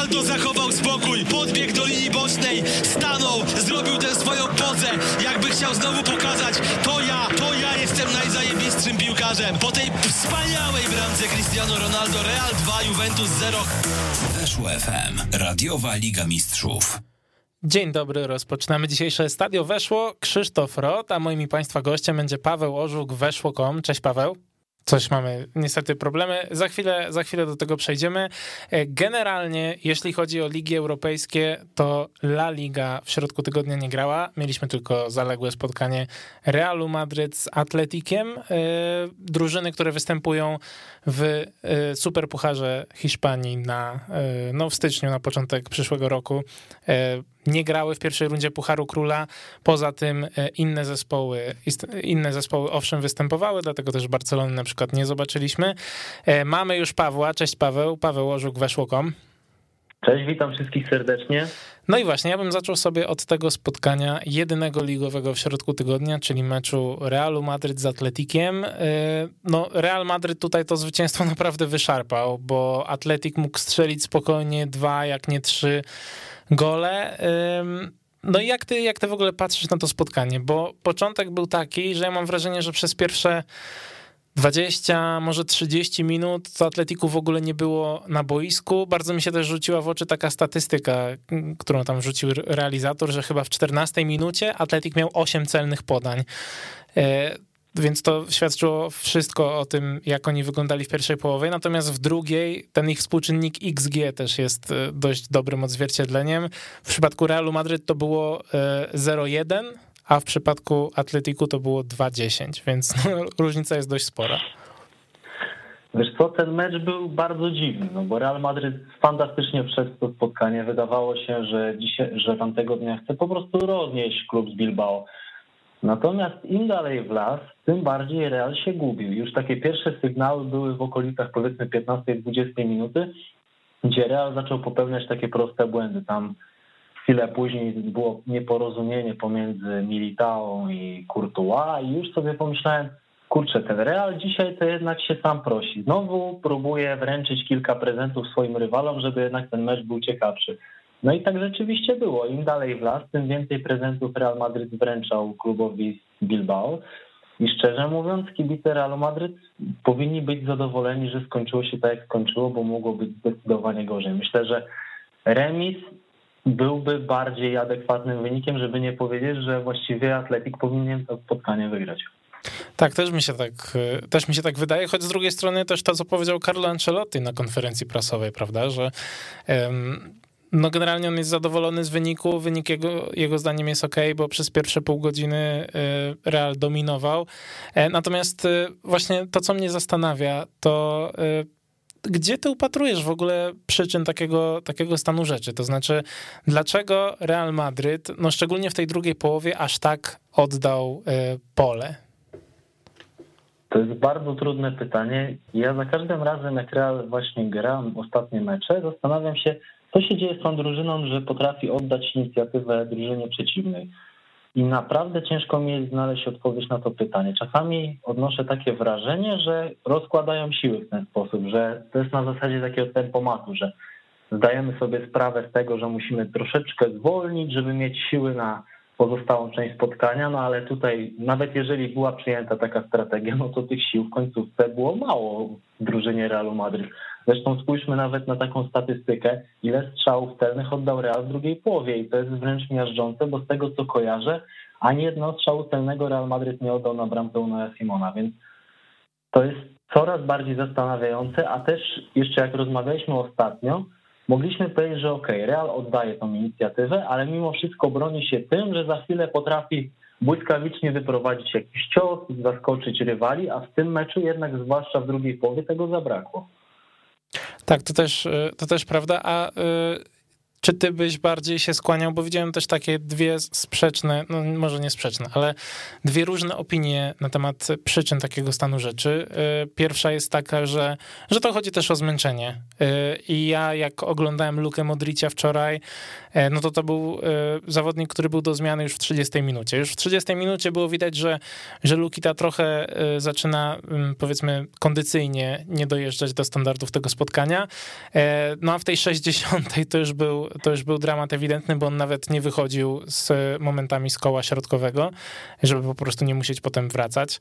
Ronaldo zachował spokój, podbiegł do linii bocznej, stanął, zrobił tę swoją pozę, jakby chciał znowu pokazać, to ja, to ja jestem najzajebistszym piłkarzem. Po tej wspaniałej bramce Cristiano Ronaldo, Real 2, Juventus 0. Weszło FM, radiowa Liga Mistrzów. Dzień dobry, rozpoczynamy dzisiejsze Stadio Weszło. Krzysztof Rot, a moim Państwa gościem będzie Paweł Orzuk, weszło.com. Cześć Paweł. Coś mamy niestety problemy. Za chwilę, za chwilę do tego przejdziemy. E, generalnie, jeśli chodzi o ligi europejskie, to La Liga w środku tygodnia nie grała. Mieliśmy tylko zaległe spotkanie Realu Madryt z Atletikiem. E, drużyny, które występują w e, Superpucharze Hiszpanii na, no w styczniu, na początek przyszłego roku nie grały w pierwszej rundzie Pucharu Króla. Poza tym inne zespoły, inne zespoły owszem występowały, dlatego też Barcelony na przykład nie zobaczyliśmy. Mamy już Pawła. Cześć Paweł. Paweł Orzuk, weszło.com. Cześć, witam wszystkich serdecznie. No i właśnie, ja bym zaczął sobie od tego spotkania jedynego ligowego w środku tygodnia, czyli meczu Realu Madryt z Atletikiem. No, Real Madryt tutaj to zwycięstwo naprawdę wyszarpał, bo Atletik mógł strzelić spokojnie dwa, jak nie trzy gole. No i jak ty, jak ty w ogóle patrzysz na to spotkanie? Bo początek był taki, że ja mam wrażenie, że przez pierwsze 20, może 30 minut to Atletiku w ogóle nie było na boisku. Bardzo mi się też rzuciła w oczy taka statystyka, którą tam rzucił realizator, że chyba w 14 minucie Atletik miał 8 celnych podań. Więc to świadczyło wszystko o tym, jak oni wyglądali w pierwszej połowie. Natomiast w drugiej ten ich współczynnik XG też jest e, dość dobrym odzwierciedleniem. W przypadku Realu Madryt to było 0,1, e, a w przypadku Atletiku to było 2,10, więc no, różnica jest dość spora. Wiesz co, ten mecz był bardzo dziwny, no bo Real Madryt fantastycznie wszedł to spotkanie. Wydawało się, że, dzisiaj, że tamtego dnia chce po prostu roznieść klub z Bilbao. Natomiast im dalej w las, tym bardziej Real się gubił. Już takie pierwsze sygnały były w okolicach powiedzmy 15-20 minuty, gdzie Real zaczął popełniać takie proste błędy. Tam chwilę później było nieporozumienie pomiędzy Militao i Courtois i już sobie pomyślałem, kurczę, ten Real dzisiaj to jednak się sam prosi. Znowu próbuje wręczyć kilka prezentów swoim rywalom, żeby jednak ten mecz był ciekawszy. No i tak rzeczywiście było. Im dalej w las, tym więcej prezentów Real Madryt wręczał klubowi Bilbao. I szczerze mówiąc, kibice Realu Madryt powinni być zadowoleni, że skończyło się tak, jak skończyło, bo mogło być zdecydowanie gorzej. Myślę, że remis byłby bardziej adekwatnym wynikiem, żeby nie powiedzieć, że właściwie Atletik powinien to spotkanie wygrać. Tak, też mi się tak, też mi się tak wydaje, choć z drugiej strony też to, co powiedział Carlo Ancelotti na konferencji prasowej, prawda, że um, no generalnie on jest zadowolony z wyniku, wynik jego, jego zdaniem jest ok, bo przez pierwsze pół godziny e, Real dominował. E, natomiast e, właśnie to, co mnie zastanawia, to gdzie ty upatrujesz w ogóle przyczyn takiego, takiego stanu rzeczy? To znaczy, dlaczego Real Madryt, no szczególnie w tej drugiej połowie, aż tak oddał pole? To jest bardzo trudne pytanie. Ja za każdym razem, jak Real właśnie gram ostatnie mecze, zastanawiam się, co się dzieje z tą drużyną, że potrafi oddać inicjatywę drużynie przeciwnej. I naprawdę ciężko mi jest znaleźć odpowiedź na to pytanie. Czasami odnoszę takie wrażenie, że rozkładają siły w ten sposób, że to jest na zasadzie takiego tempomatu, że zdajemy sobie sprawę z tego, że musimy troszeczkę zwolnić, żeby mieć siły na pozostałą część spotkania, no ale tutaj nawet jeżeli była przyjęta taka strategia, no to tych sił w końcówce było mało w drużynie Realu Madryt. Zresztą spójrzmy nawet na taką statystykę, ile strzałów celnych oddał Real w drugiej połowie i to jest wręcz miażdżące, bo z tego co kojarzę, ani jedno strzału celnego Real Madryt nie oddał na bramkę Unaja Simona, więc to jest coraz bardziej zastanawiające, a też jeszcze jak rozmawialiśmy ostatnio, mogliśmy powiedzieć, że ok, Real oddaje tą inicjatywę, ale mimo wszystko broni się tym, że za chwilę potrafi błyskawicznie wyprowadzić jakiś cios, zaskoczyć rywali, a w tym meczu jednak zwłaszcza w drugiej połowie tego zabrakło. Tak, to też, to też prawda. A y, czy ty byś bardziej się skłaniał, bo widziałem też takie dwie sprzeczne, no może nie sprzeczne, ale dwie różne opinie na temat przyczyn takiego stanu rzeczy. Y, pierwsza jest taka, że, że to chodzi też o zmęczenie. Y, I ja jak oglądałem Lukę Modricia wczoraj, y, no to to był zawodnik, który był do zmiany już w 30 minucie. Już w 30 minucie było widać, że, że Lukita trochę zaczyna powiedzmy kondycyjnie nie dojeżdżać do standardów tego spotkania. No a w tej 60 to już był to już był dramat ewidentny, bo on nawet nie wychodził z momentami z koła środkowego, żeby po prostu nie musieć potem wracać.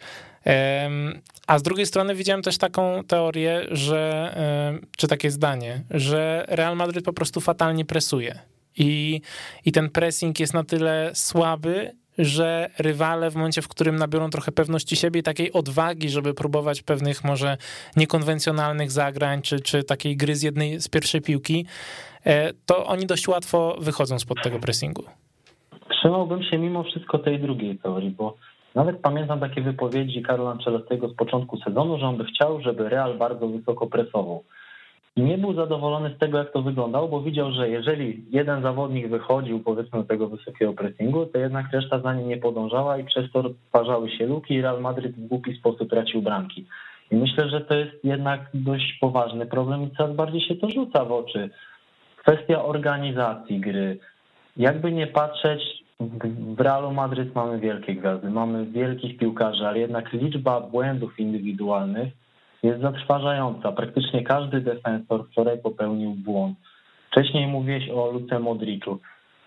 A z drugiej strony widziałem też taką teorię, że, czy takie zdanie, że Real Madrid po prostu fatalnie presuje. I, I ten pressing jest na tyle słaby, że rywale w momencie, w którym nabiorą trochę pewności siebie i takiej odwagi, żeby próbować pewnych może niekonwencjonalnych zagrań, czy, czy takiej gry z jednej, z pierwszej piłki, e, to oni dość łatwo wychodzą spod tego pressingu. Trzymałbym się mimo wszystko tej drugiej teorii, bo nawet pamiętam takie wypowiedzi Karla Ancelottiego z początku sezonu, że on by chciał, żeby Real bardzo wysoko presował nie był zadowolony z tego, jak to wyglądało, bo widział, że jeżeli jeden zawodnik wychodził powiedzmy do tego wysokiego pressingu, to jednak reszta za nim nie podążała i przez to stwarzały się luki i Real Madrid w głupi sposób tracił bramki. I myślę, że to jest jednak dość poważny problem i coraz bardziej się to rzuca w oczy. Kwestia organizacji gry. Jakby nie patrzeć, w Realu Madryt mamy wielkie gwiazdy, mamy wielkich piłkarzy, ale jednak liczba błędów indywidualnych jest zatrważająca. Praktycznie każdy defensor wczoraj popełnił błąd. Wcześniej mówiłeś o Luce Modriczu.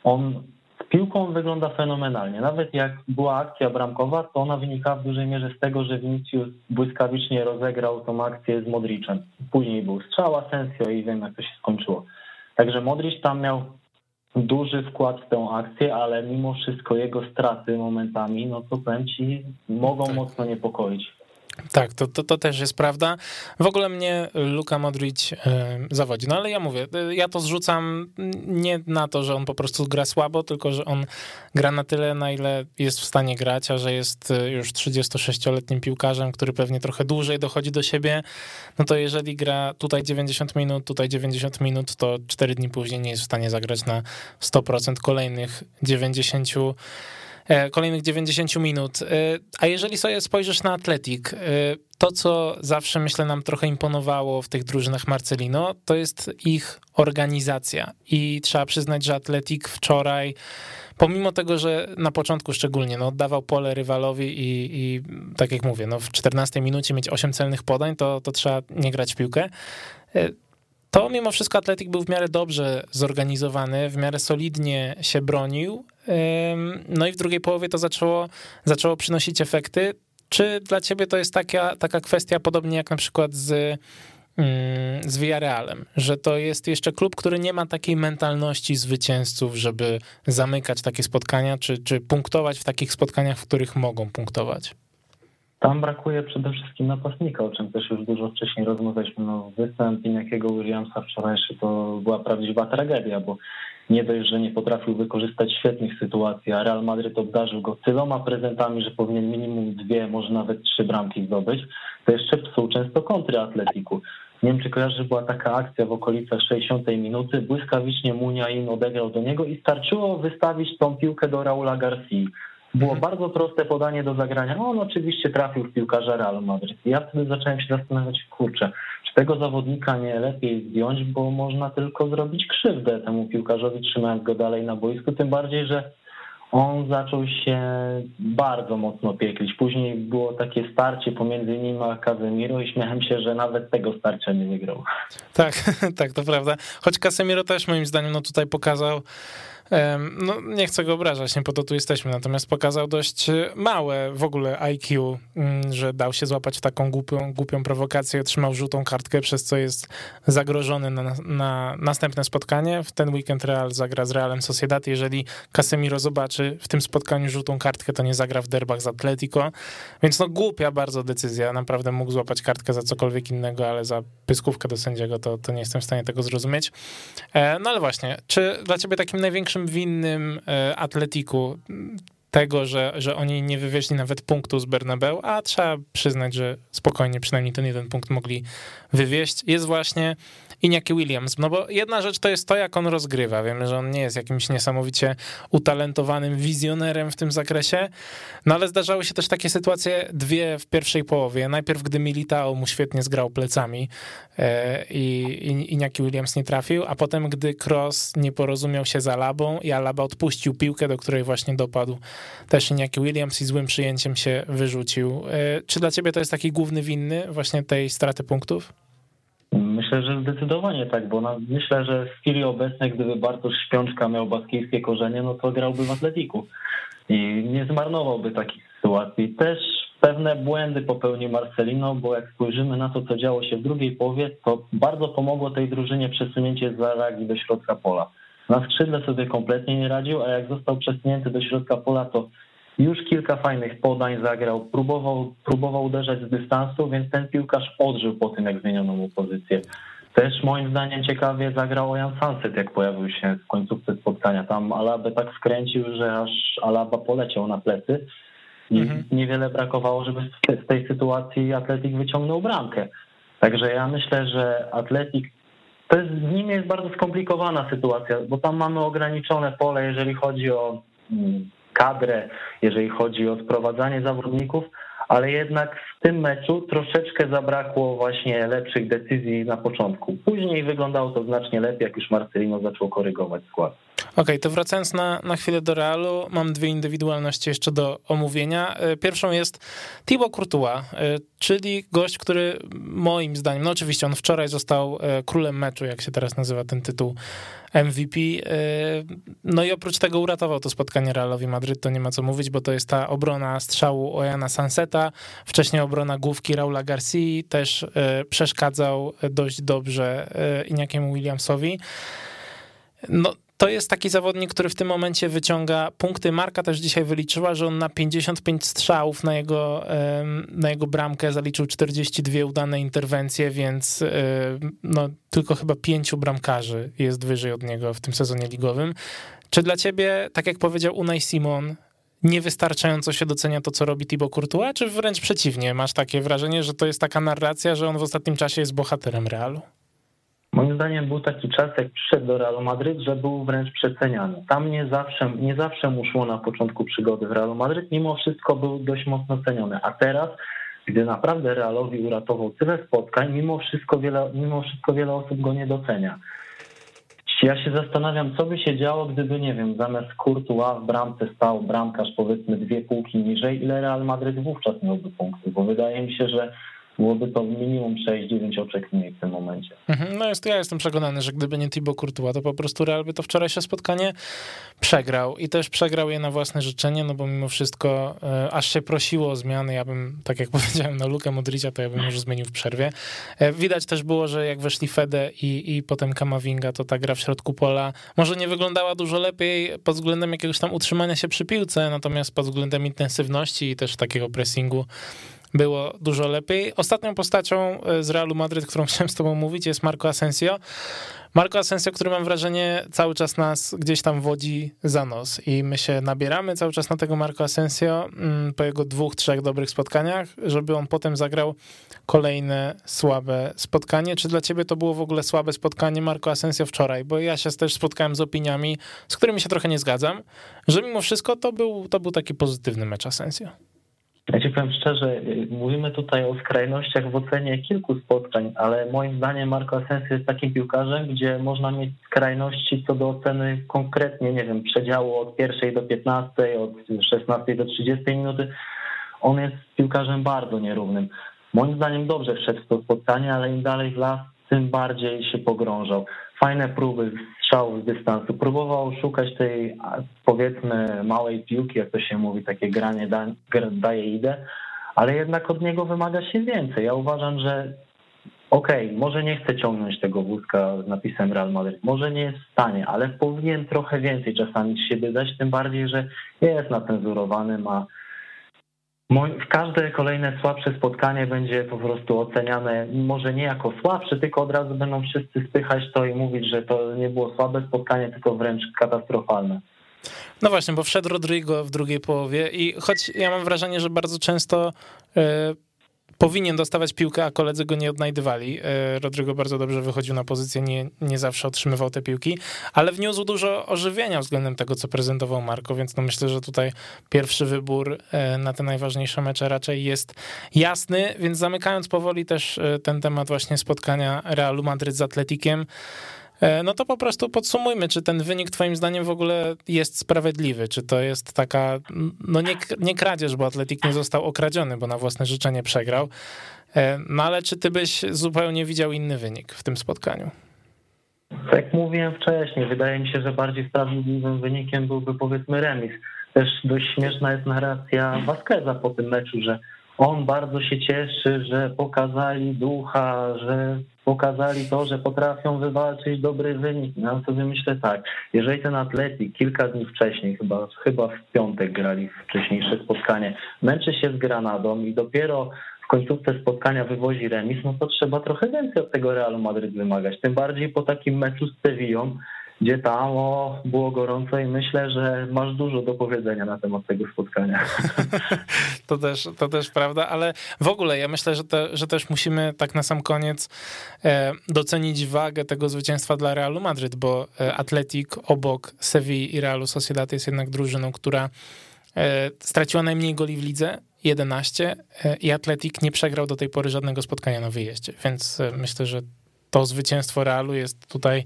On z piłką wygląda fenomenalnie. Nawet jak była akcja bramkowa, to ona wynikała w dużej mierze z tego, że Vinicius błyskawicznie rozegrał tą akcję z Modriczem. Później był strzał Asensio i wiem, jak to się skończyło. Także Modric tam miał duży wkład w tę akcję, ale mimo wszystko jego straty momentami, no to powiem ci, mogą tak. mocno niepokoić. Tak, to, to, to też jest prawda. W ogóle mnie Luka Modric e, zawodzi. No ale ja mówię, e, ja to zrzucam nie na to, że on po prostu gra słabo, tylko że on gra na tyle, na ile jest w stanie grać, a że jest e, już 36-letnim piłkarzem, który pewnie trochę dłużej dochodzi do siebie, no to jeżeli gra tutaj 90 minut, tutaj 90 minut, to 4 dni później nie jest w stanie zagrać na 100% kolejnych 90 E, kolejnych 90 minut. E, a jeżeli sobie spojrzysz na Atletik, e, to co zawsze myślę nam trochę imponowało w tych drużynach Marcelino, to jest ich organizacja. I trzeba przyznać, że Atletik wczoraj pomimo tego, że na początku szczególnie no, oddawał pole rywalowi i, i tak jak mówię, no, w 14 minucie mieć 8 celnych podań, to, to trzeba nie grać w piłkę to mimo wszystko Atletik był w miarę dobrze zorganizowany, w miarę solidnie się bronił. No i w drugiej połowie to zaczęło, zaczęło przynosić efekty. Czy dla ciebie to jest taka, taka kwestia, podobnie jak na przykład z, mm, z Villarrealem, że to jest jeszcze klub, który nie ma takiej mentalności zwycięzców, żeby zamykać takie spotkania, czy, czy punktować w takich spotkaniach, w których mogą punktować? Tam brakuje przede wszystkim napastnika, o czym też już dużo wcześniej rozmawialiśmy. No, występ Inakiego Williamsa wczorajszy to była prawdziwa tragedia, bo nie dość, że nie potrafił wykorzystać świetnych sytuacji, a Real Madrid obdarzył go tyloma prezentami, że powinien minimum dwie, może nawet trzy bramki zdobyć, to jeszcze psuł często kontry Atletiku. Nie wiem, czy kojarzy, była taka akcja w okolicach 60 minuty, błyskawicznie Muniain odegrał do niego i starczyło wystawić tą piłkę do Raula Garcia. Było mhm. bardzo proste podanie do zagrania. On oczywiście trafił w piłkarza Real Madrid. Ja wtedy zacząłem się zastanawiać, kurczę, tego zawodnika nie lepiej zdjąć, bo można tylko zrobić krzywdę temu piłkarzowi, trzymając go dalej na boisku. Tym bardziej, że on zaczął się bardzo mocno pieklić. Później było takie starcie pomiędzy nim a Casemiro i śmiałem się, że nawet tego starcia nie wygrał. Tak, tak, to prawda. Choć Casemiro też moim zdaniem no tutaj pokazał no nie chcę go obrażać, nie po to tu jesteśmy, natomiast pokazał dość małe w ogóle IQ, mm, że dał się złapać w taką głupią, głupią prowokację, otrzymał żółtą kartkę, przez co jest zagrożony na, na następne spotkanie. W ten weekend Real zagra z Realem Sociedad. Jeżeli Casemiro zobaczy w tym spotkaniu żółtą kartkę, to nie zagra w derbach z Atletico, więc no głupia bardzo decyzja, naprawdę mógł złapać kartkę za cokolwiek innego, ale za pyskówkę do sędziego to, to nie jestem w stanie tego zrozumieć. E, no ale właśnie, czy dla ciebie takim największym winnym e, Atletiku tego, że, że oni nie wywieźli nawet punktu z Bernabeu, a trzeba przyznać, że spokojnie przynajmniej ten jeden punkt mogli wywieźć, jest właśnie Iñaki Williams. No bo jedna rzecz to jest to, jak on rozgrywa. Wiemy, że on nie jest jakimś niesamowicie utalentowanym wizjonerem w tym zakresie, no ale zdarzały się też takie sytuacje, dwie w pierwszej połowie. Najpierw, gdy Militao mu świetnie zgrał plecami e, i Iñaki Williams nie trafił, a potem, gdy Cross nie porozumiał się z Alabą i Alaba odpuścił piłkę, do której właśnie dopadł też Iñaki Williams i złym przyjęciem się wyrzucił. E, czy dla ciebie to jest taki główny winny właśnie tej straty punktów? Myślę, że zdecydowanie tak, bo na, myślę, że w chwili obecnej, gdyby Bartosz Śpiączka miał baskijskie korzenie, no to grałby w Atletiku i nie zmarnowałby takich sytuacji. Też pewne błędy popełnił Marcelino, bo jak spojrzymy na to, co działo się w drugiej połowie, to bardzo pomogło tej drużynie przesunięcie Zaragi do środka pola. Na skrzydle sobie kompletnie nie radził, a jak został przesunięty do środka pola, to już kilka fajnych podań zagrał, próbował, próbował uderzać z dystansu, więc ten piłkarz odżył po tym, jak zmieniono mu pozycję. Też moim zdaniem ciekawie zagrał Jan Sunset, jak pojawił się w końcówce spotkania. Tam Alabę tak wkręcił, że aż Alaba poleciał na plecy i mhm. niewiele brakowało, żeby z tej sytuacji Atletik wyciągnął bramkę. Także ja myślę, że Atletik to jest, z nim jest bardzo skomplikowana sytuacja, bo tam mamy ograniczone pole, jeżeli chodzi o mm, kadrę, jeżeli chodzi o sprowadzanie zawodników, ale jednak w tym meczu troszeczkę zabrakło właśnie lepszych decyzji na początku. Później wyglądało to znacznie lepiej, jak już Marcelino zaczął korygować skład. Okej, okay, to wracając na, na chwilę do Realu, mam dwie indywidualności jeszcze do omówienia. E, pierwszą jest Thibaut Courtois, e, czyli gość, który moim zdaniem, no oczywiście on wczoraj został e, królem meczu, jak się teraz nazywa ten tytuł MVP. No i oprócz tego uratował to spotkanie Realowi Madryt, to nie ma co mówić, bo to jest ta obrona strzału Ojana Sanseta, wcześniej obrona główki Raula Garcia, też przeszkadzał dość dobrze Iniakiemu Williamsowi. No, to jest taki zawodnik, który w tym momencie wyciąga punkty. Marka też dzisiaj wyliczyła, że on na 55 strzałów na jego, na jego bramkę zaliczył 42 udane interwencje, więc no, tylko chyba pięciu bramkarzy jest wyżej od niego w tym sezonie ligowym. Czy dla ciebie, tak jak powiedział Unai Simon, niewystarczająco się docenia to, co robi Thibaut Courtois, czy wręcz przeciwnie? Masz takie wrażenie, że to jest taka narracja, że on w ostatnim czasie jest bohaterem Realu? Moim zdaniem był taki czas, jak przyszedł do Realu Madryt, że był wręcz przeceniany. Tam nie zawsze, nie zawsze mu szło na początku przygody w Realu Madryt, mimo wszystko był dość mocno ceniony. A teraz, gdy naprawdę Realowi uratował tyle spotkań, mimo wszystko wiele, mimo wszystko wiele osób go nie docenia. Ja się zastanawiam, co by się działo, gdyby, nie wiem, zamiast Courtois w bramce stał bramkarz powiedzmy dwie półki niżej, ile Real Madryt wówczas miałby punktów, bo wydaje mi się, że byłoby to minimum 6-9 oczek mniej w tym momencie. Mhm, no jest, ja jestem przekonany, że gdyby nie Thibaut Courtois, to po prostu Real by to wczorajsze spotkanie przegrał i też przegrał je na własne życzenie, no bo mimo wszystko e, aż się prosiło o zmiany, ja bym, tak jak powiedziałem, na Lukę Modricia, to ja bym już zmienił w przerwie. E, widać też było, że jak weszli Fede i, i potem Kamavinga, to ta gra w środku pola może nie wyglądała dużo lepiej pod względem jakiegoś tam utrzymania się przy piłce, natomiast pod względem intensywności i też takiego pressingu było dużo lepiej. Ostatnią postacią e, z Realu Madryt, którą chciałem z tobą mówić, jest Marco Asensio. Marco Asensio, który mam wrażenie cały czas nas gdzieś tam wodzi za nos i my się nabieramy cały czas na tego Marco Asensio mm, po jego dwóch, trzech dobrych spotkaniach, żeby on potem zagrał kolejne słabe spotkanie. Czy dla ciebie to było w ogóle słabe spotkanie Marco Asensio wczoraj? Bo ja się też spotkałem z opiniami, z którymi się trochę nie zgadzam, że mimo wszystko to był, to był taki pozytywny mecz Asensio. Ja ci powiem szczerze, mówimy tutaj o skrajnościach w ocenie kilku spotkań, ale moim zdaniem Marco Asensio jest takim piłkarzem, gdzie można mieć skrajności co do oceny konkretnie, nie wiem, przedziału od pierwszej do 15, od 16 do 30 minuty. On jest piłkarzem bardzo nierównym. Moim zdaniem dobrze wszedł w to spotkanie, ale im dalej w las, tym bardziej się pogrążał. Fajne próby strzałów z dystansu. Próbował szukać tej, powiedzmy, małej piłki, jak to się mówi, takie granie da, daje idę, ale jednak od niego wymaga się więcej. Ja uważam, że okej, okay, może nie chce ciągnąć tego wózka z napisem Real Madrid, może nie jest w stanie, ale powinien trochę więcej czasami z siebie dać, tym bardziej, że jest nacenzurowany, ma Każde kolejne słabsze spotkanie będzie po prostu oceniane może nie jako słabsze, tylko od razu będą wszyscy spychać to i mówić, że to nie było słabe spotkanie, tylko wręcz katastrofalne. No właśnie, bo wszedł Rodrigo w drugiej połowie i choć ja mam wrażenie, że bardzo często e, powinien dostawać piłkę, a koledzy go nie odnajdywali. E, Rodrigo bardzo dobrze wychodził na pozycję, nie, nie zawsze otrzymywał te piłki, ale wniósł dużo ożywienia względem tego, co prezentował Marko, więc no myślę, że tutaj pierwszy wybór e, na te najważniejsze mecze raczej jest jasny, więc zamykając powoli też e, ten temat właśnie spotkania Realu Madryt z Atletikiem, no to po prostu podsumujmy, czy ten wynik twoim zdaniem w ogóle jest sprawiedliwy, czy to jest taka, no nie, nie kradzież, bo Atletik nie został okradziony, bo na własne życzenie przegrał, e, no ale czy ty byś zupełnie widział inny wynik w tym spotkaniu? Tak jak mówiłem wcześniej, wydaje mi się, że bardziej sprawiedliwym wynikiem byłby powiedzmy remis. Też dość śmieszna jest narracja Vasqueza po tym meczu, że on bardzo się cieszy, że pokazali ducha, że pokazali to, że potrafią wywalczyć dobry wynik. No sobie myślę tak, jeżeli ten atletik kilka dni wcześniej, chyba, chyba w piątek grali wcześniejsze spotkanie, męczy się z Granadą i dopiero w końcówce spotkania wywozi remis, no to trzeba trochę więcej od tego Realu Madryt wymagać. Tym bardziej po takim meczu z Sevillą, gdzie tam o, było gorąco i myślę, że masz dużo do powiedzenia na temat tego spotkania. To też, to też prawda, ale w ogóle ja myślę, że, te, że też musimy tak na sam koniec e, docenić wagę tego zwycięstwa dla Realu Madryt, bo e, Atletik obok Sevilla i Realu Sociedad jest jednak drużyną, która e, straciła najmniej goli w lidze, 11 i Atletik nie przegrał do tej pory żadnego spotkania na wyjeździe, więc myślę, że to zwycięstwo Realu jest tutaj,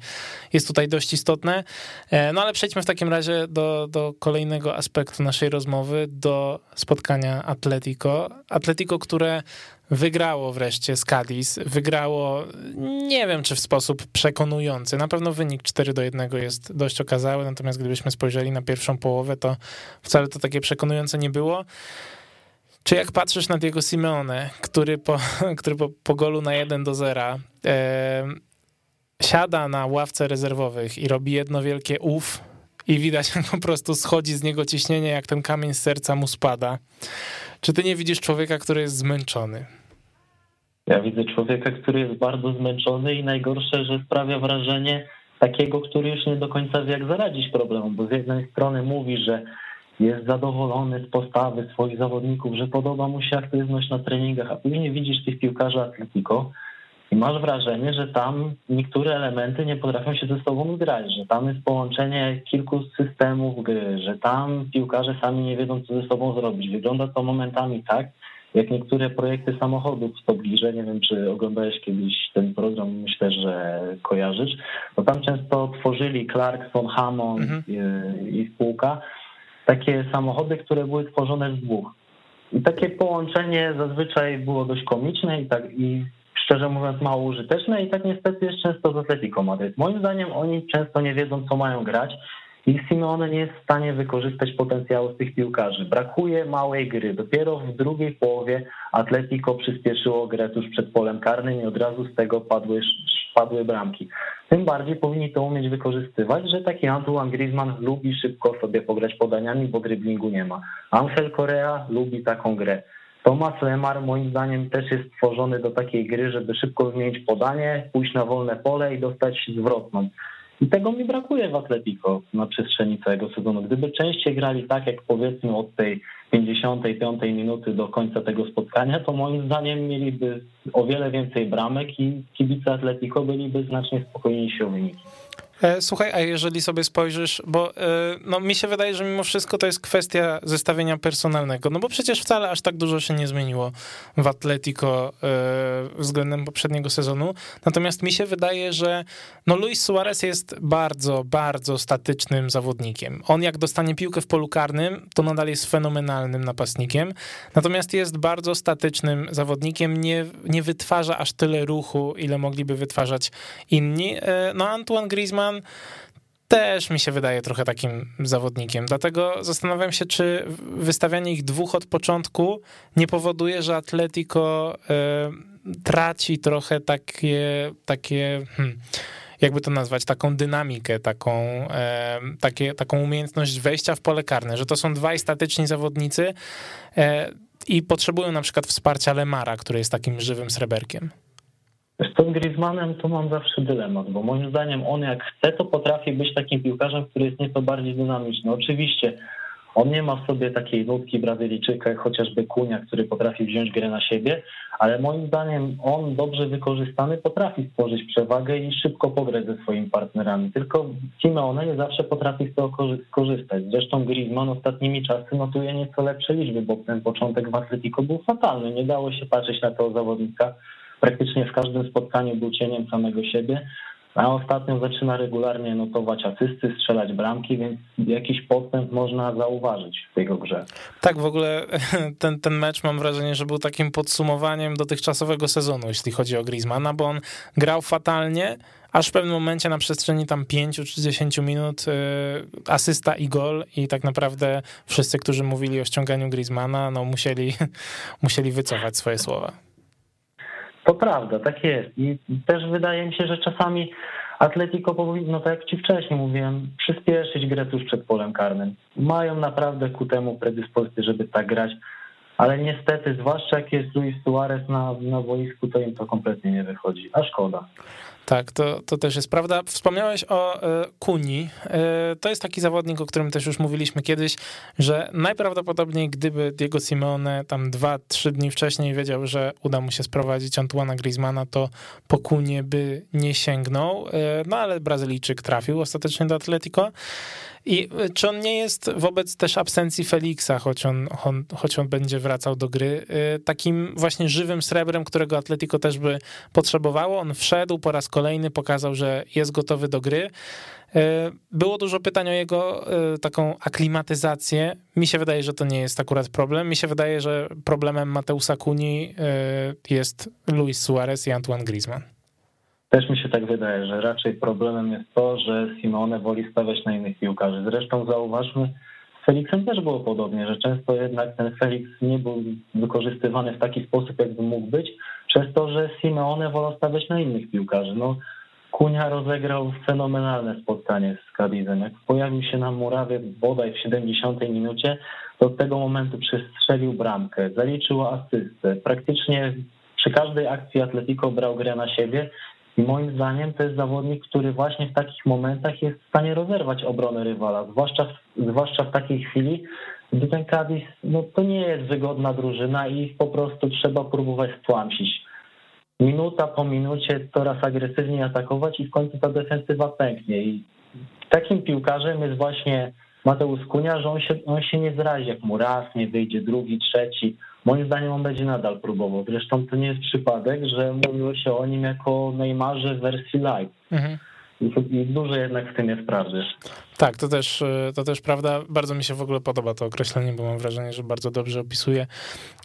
jest tutaj dość istotne. E, no ale przejdźmy w takim razie do, do kolejnego aspektu naszej rozmowy, do spotkania Atletico. Atletico, które wygrało wreszcie z Cadiz, wygrało, nie wiem czy w sposób przekonujący, na pewno wynik 4 do 1 jest dość okazały, natomiast gdybyśmy spojrzeli na pierwszą połowę, to wcale to takie przekonujące nie było. Czy jak patrzysz na Diego Simeone, który po, który po, po golu na 1 do 0 e, siada na ławce rezerwowych i robi jedno wielkie uf i widać jak po prostu schodzi z niego ciśnienie, jak ten kamień z serca mu spada. Czy ty nie widzisz człowieka, który jest zmęczony? Ja widzę człowieka, który jest bardzo zmęczony i najgorsze, że sprawia wrażenie takiego, który już nie do końca wie, jak zaradzić problemom, bo z jednej strony mówi, że jest zadowolony z postawy swoich zawodników, że podoba mu się aktywność na treningach, a później widzisz tych piłkarzy Atletico i masz wrażenie, że tam niektóre elementy nie potrafią się ze sobą grać, że tam jest połączenie kilku systemów gry, że tam piłkarze sami nie wiedzą, co ze sobą zrobić. Wygląda to momentami tak, jak niektóre projekty samochodów w Tobliże, nie wiem czy oglądałeś kiedyś ten program, myślę, że kojarzysz, bo tam często tworzyli Clarkson, Hammond mhm. i spółka, takie samochody, które były tworzone z dwóch. I takie połączenie zazwyczaj było dość komiczne i tak i szczerze mówiąc mało użyteczne i tak niestety jest często z Atletico Madryt. Moim zdaniem oni często nie wiedzą, co mają grać i Simeone nie jest w stanie wykorzystać potencjału tych piłkarzy. Brakuje małej gry. Dopiero w drugiej połowie Atletico przyspieszyło grę tuż przed polem karnym i od razu z tego padły, padły bramki. Tym bardziej powinni to umieć wykorzystywać, że taki Antoine Griezmann lubi szybko sobie pograć podaniami, bo dryblingu nie ma. Angel Correa lubi taką grę. Thomas Lemar moim zdaniem też jest stworzony do takiej gry, żeby szybko zmienić podanie, pójść na wolne pole i dostać zwrotną. I tego mi brakuje w Atletico na przestrzeni całego sezonu. Gdyby częściej grali tak, jak powiedzmy od tej 55 minuty do końca tego spotkania, to moim zdaniem mieliby o wiele więcej bramek i kibice Atletico byliby znacznie spokojniejsi o wyniki. E, słuchaj, a jeżeli sobie spojrzysz, bo e, no, mi się wydaje, że mimo wszystko to jest kwestia zestawienia personalnego, no bo przecież wcale aż tak dużo się nie zmieniło w Atletico e, względem poprzedniego sezonu. Natomiast mi się wydaje, że no Luis Suarez jest bardzo, bardzo statycznym zawodnikiem. On jak dostanie piłkę w polu karnym, to nadal jest fenomenalnym napastnikiem. Natomiast jest bardzo statycznym zawodnikiem, nie, nie wytwarza aż tyle ruchu, ile mogliby wytwarzać inni. No Antoine Griezmann też mi się wydaje trochę takim zawodnikiem. Dlatego zastanawiam się, czy wystawianie ich dwóch od początku nie powoduje, że Atletico y, traci trochę takie, takie hmm, jakby to nazwać, taką dynamikę, taką, e, takie, taką umiejętność wejścia w pole karne, że to są dwaj statyczni zawodnicy e, i potrzebują na przykład wsparcia Lemara, który jest takim żywym sreberkiem. Z tym Griezmannem to mam zawsze dylemat, bo moim zdaniem on jak chce, to potrafi być takim piłkarzem, który jest nieco bardziej dynamiczny. Oczywiście on nie ma w sobie takiej nutki Brazylijczyka, jak chociażby Kunia, który potrafi wziąć grę na siebie, ale moim zdaniem on dobrze wykorzystany potrafi stworzyć przewagę i szybko pograć ze swoimi partnerami. Tylko Simeone nie zawsze potrafi z tego skorzystać. Zresztą Griezmann ostatnimi czasy notuje nieco lepsze liczby, bo ten początek w Atletico był fatalny. Nie dało się patrzeć na tego zawodnika. Praktycznie w każdym spotkaniu był cieniem samego siebie a ostatnio zaczyna regularnie notować asysty, strzelać bramki, więc jakiś postęp można zauważyć w jego grze. Tak, w ogóle ten, ten mecz mam wrażenie, że był takim podsumowaniem dotychczasowego sezonu, jeśli chodzi o Griezmana, bo on grał fatalnie, aż w pewnym momencie na przestrzeni tam 5 czy 10 minut y, asysta i gol i tak naprawdę wszyscy, którzy mówili o ściąganiu Griezmana, no musieli, musieli wycofać swoje słowa. To prawda, tak jest. I też wydaje mi się, że czasami Atletico powinno, tak jak ci wcześniej mówiłem, przyspieszyć grę tuż przed polem karnym. Mają naprawdę ku temu predyspozycję, żeby tak grać, ale niestety, zwłaszcza jak jest Luis Suarez na, na boisku, to im to kompletnie nie wychodzi, a szkoda. Tak, to, to też jest prawda. Wspomniałeś o e, Kuni. E, to jest taki zawodnik, o którym też już mówiliśmy kiedyś, że najprawdopodobniej gdyby Diego Simeone tam dwa, trzy dni wcześniej wiedział, że uda mu się sprowadzić Antuana Griezmana, to po Kunie by nie sięgnął. E, no ale Brazylijczyk trafił ostatecznie do Atletico. I y, czy on nie jest wobec też absencji Felixa, choć on, on, choć on będzie wracał do gry, y, takim właśnie żywym srebrem, którego Atletico też by potrzebowało? On wszedł po raz kolejny, pokazał, że jest gotowy do gry. Y, było dużo pytań o jego taką aklimatyzację. Mi się wydaje, że to nie jest akurat problem. Mi się wydaje, że problemem Mateusa Kuni jest Luis Suarez i Antoine Griezmann. Też mi się tak wydaje, że raczej problemem jest to, że Simone woli stawiać na innych piłkarzy. Zresztą zauważmy, z Felixem też było podobnie, że często jednak ten Felix nie był wykorzystywany w taki sposób, jakby mógł być, przez to, że Simeone wolał stawiać na innych piłkarzy. No, Kunia rozegrał fenomenalne spotkanie z Cadizem. Jak pojawił się na murawie bodaj w 70 minucie, to od tego momentu przestrzelił bramkę, zaliczył asystę. Praktycznie przy każdej akcji Atletico brał grę na siebie i moim zdaniem to jest zawodnik, który właśnie w takich momentach jest w stanie rozerwać obronę rywala, zwłaszcza zwłaszcza w takiej chwili, gdy ten Cadiz, no to nie jest wygodna drużyna i po prostu trzeba próbować stłamsić. Minuta po minucie coraz agresywniej atakować i w końcu ta defensywa pęknie. I takim piłkarzem jest właśnie Mateusz Kunia, że on się, on się nie zrazi, jak mu raz nie wyjdzie, drugi, trzeci. Moim zdaniem on będzie nadal próbował. Zresztą to nie jest przypadek, że mówiło się o nim jako Neymarze w wersji live. Mhm. I dużo jednak w tym jest prawdy. Tak, to też, to też prawda. Bardzo mi się w ogóle podoba to określenie, bo mam wrażenie, że bardzo dobrze opisuje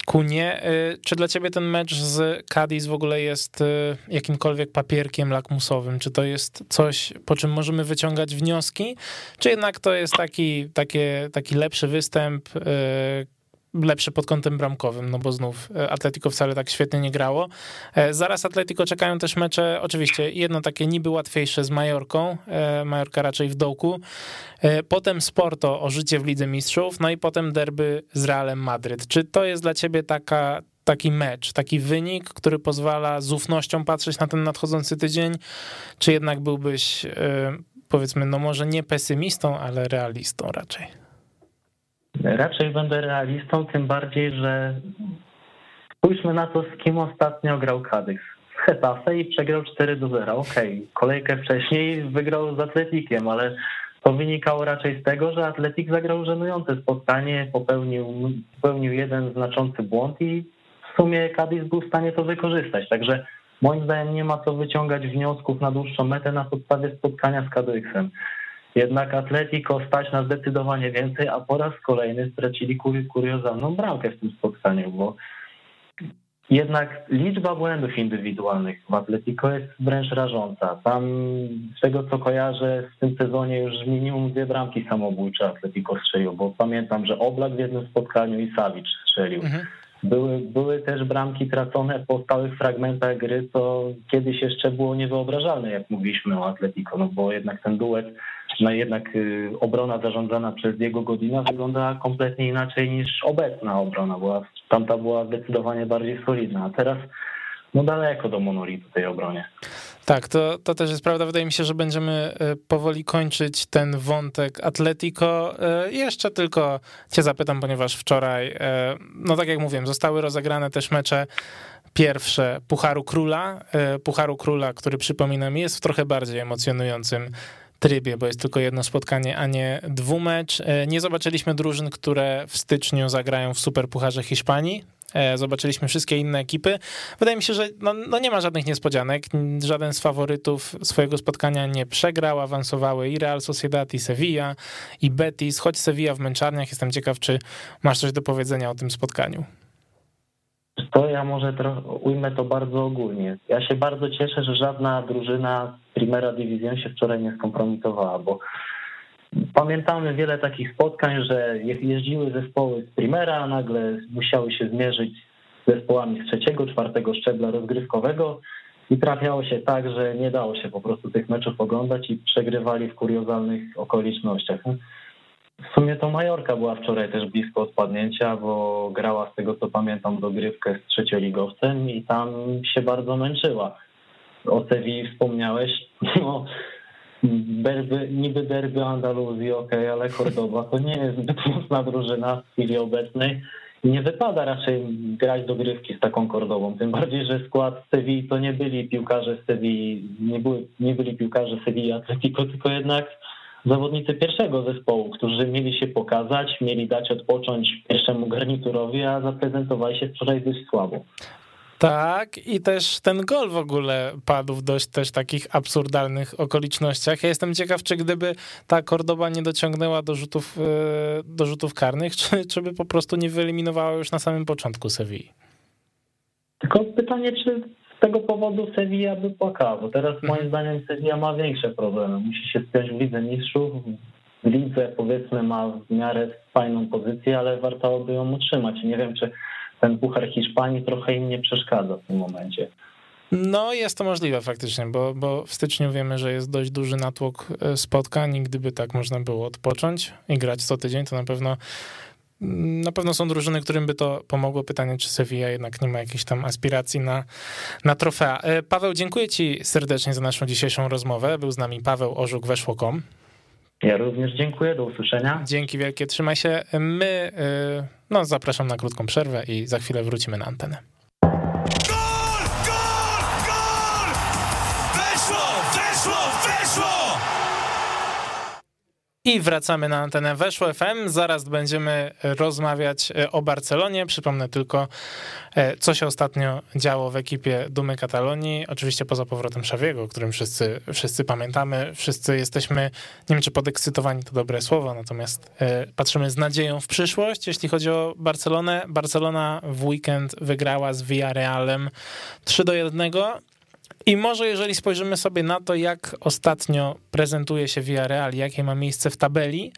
Kunie. Y, czy dla ciebie ten mecz z Cadiz w ogóle jest y, jakimkolwiek papierkiem lakmusowym? Czy to jest coś, po czym możemy wyciągać wnioski? Czy jednak to jest taki, takie, taki lepszy występ, y, lepszy pod kątem bramkowym, no bo znów e, Atletico wcale tak świetnie nie grało. E, zaraz Atletico czekają też mecze, oczywiście jedno takie niby łatwiejsze z Majorką, e, Majorka raczej w dołku, potem Sporto o życie w Lidze Mistrzów, no i potem derby z Realem Madryt. Czy to jest dla ciebie taka, taki mecz, taki wynik, który pozwala z ufnością patrzeć na ten nadchodzący tydzień, czy jednak byłbyś powiedzmy, no może nie pesymistą, ale realistą raczej? Raczej będę realistą, tym bardziej, że spójrzmy na to, z kim ostatnio grał Kadyks. Z Hetafe i przegrał 4 do 0. Okej, okay. kolejkę wcześniej wygrał z Atletikiem, ale to wynikało raczej z tego, że Atletik zagrał żenujące spotkanie, popełnił, popełnił jeden znaczący błąd i w sumie Cadiz był w stanie to wykorzystać. Także moim zdaniem nie ma co wyciągać wniosków na dłuższą metę na podstawie spotkania z Kadyksem. Jednak Atletico stać na zdecydowanie więcej, a po raz kolejny stracili kuriozalną bramkę w tym spotkaniu, bo jednak liczba błędów indywidualnych w Atletico jest wręcz rażąca. Tam z tego co kojarzę w tym sezonie już minimum dwie bramki samobójcze Atletico strzelił, bo pamiętam, że Oblak w jednym spotkaniu i Savic strzelił. Mhm. Były, były też bramki tracone po stałych fragmentach gry, co kiedyś jeszcze było niewyobrażalne, jak mówiliśmy o Atletico, no bo jednak ten duet no jednak y, obrona zarządzana przez Diego Godina wygląda kompletnie inaczej niż obecna obrona, była, tamta była zdecydowanie bardziej solidna, a teraz no daleko do monolitu tej obronie. Tak, to, to też jest prawda. Wydaje mi się, że będziemy e, powoli kończyć ten wątek Atletico. E, jeszcze tylko cię zapytam, ponieważ wczoraj, no tak jak mówiłem, zostały rozegrane też mecze pierwsze Pucharu Króla. Pucharu Króla, który przypominam jest w trochę bardziej emocjonującym trybie, bo jest tylko jedno spotkanie, a nie dwumecz. Nie zobaczyliśmy drużyn, które w styczniu zagrają w Superpucharze Hiszpanii. E, zobaczyliśmy wszystkie inne ekipy. Wydaje mi się, że no, no, nie ma żadnych niespodzianek. Żaden z faworytów swojego spotkania nie przegrał. Awansowały i Real Sociedad, i Sevilla, i Betis. Choć Sevilla w męczarniach. Jestem ciekaw, czy masz coś do powiedzenia o tym spotkaniu. To ja może trochę ujmę to bardzo ogólnie. Ja się bardzo cieszę, że żadna drużyna Primera Division się wczoraj nie skompromitowała, bo Pamiętamy wiele takich spotkań, że jeździły zespoły z Primera, a nagle musiały się zmierzyć z zespołami z trzeciego, czwartego szczebla rozgrywkowego i trafiało się tak, że nie dało się po prostu tych meczów oglądać i przegrywali w kuriozalnych okolicznościach. W sumie to Majorka była wczoraj też blisko odpadnięcia, bo grała z tego co pamiętam dogrywkę z trzecioligowcem i tam się bardzo męczyła. O Sewilli wspomniałeś, no derby, niby derby Andaluzji, ok, ale Cordoba to nie jest zbyt mocna drużyna w chwili obecnej. Nie wypada raczej grać do grywki z taką Cordobą, tym bardziej, że skład Sewilli to nie byli piłkarze Sewilli, nie, były, nie byli piłkarze Sewilli Atletico, tylko jednak zawodnicy pierwszego zespołu, którzy mieli się pokazać, mieli dać odpocząć pierwszemu garniturowi, a zaprezentowali się wczoraj dość słabo. Tak, i też ten gol w ogóle padł w dość też takich absurdalnych okolicznościach. Ja jestem ciekaw, czy gdyby ta Kordoba nie dociągnęła do rzutów, e, do rzutów karnych, czy, czy by po prostu nie wyeliminowała już na samym początku Sewilli. Tylko pytanie, czy z tego powodu Sevilla by płakała, bo teraz moim zdaniem Sevilla ma większe problemy. Musi się spiąć w Lidze Mistrzów, w lidze powiedzmy ma w miarę fajną pozycję, ale warto by ją utrzymać. Nie wiem, czy ten Puchar Hiszpanii trochę im nie przeszkadza w tym momencie. No, jest to możliwe faktycznie, bo, bo w styczniu wiemy, że jest dość duży natłok e, spotkań gdyby tak można było odpocząć i grać co tydzień, to na pewno na pewno są drużyny, którym by to pomogło. Pytanie, czy Sevilla jednak nie ma jakichś tam aspiracji na, na trofea. E, Paweł, dziękuję ci serdecznie za naszą dzisiejszą rozmowę. Był z nami Paweł Orzuk, weszło.com. Ja również dziękuję, do usłyszenia. Dzięki wielkie, trzymaj się. My, y, no zapraszam na krótką przerwę i za chwilę wrócimy na antenę. I wracamy na antenę Weszło FM. Zaraz będziemy rozmawiać e, o Barcelonie. Przypomnę tylko, e, co się ostatnio działo w ekipie Dumy Katalonii. Oczywiście poza powrotem Szawiego, o którym wszyscy, wszyscy pamiętamy. Wszyscy jesteśmy, nie wiem czy podekscytowani to dobre słowo, natomiast e, patrzymy z nadzieją w przyszłość. Jeśli chodzi o Barcelonę, Barcelona w weekend wygrała z Villarrealem 3 do 1 i może jeżeli spojrzymy sobie na to, jak ostatnio prezentuje się Villarreal, jakie ma miejsce w tabeli,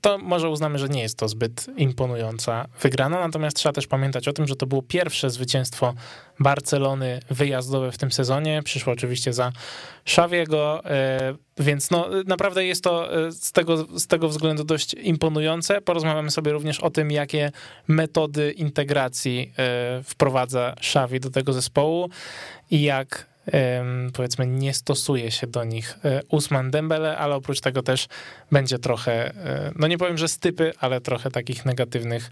to może uznamy, że nie jest to zbyt imponująca wygrana, natomiast trzeba też pamiętać o tym, że to było pierwsze zwycięstwo Barcelony wyjazdowe w tym sezonie. Przyszło oczywiście za Szawiego, e, więc no, naprawdę jest to e, z tego, z tego względu dość imponujące. Porozmawiamy sobie również o tym, jakie metody integracji wprowadza Szawi do tego zespołu i jak powiedzmy nie stosuje się do nich e, Usman Dembele, ale oprócz tego też będzie trochę, e, no nie powiem, że stypy, ale trochę takich negatywnych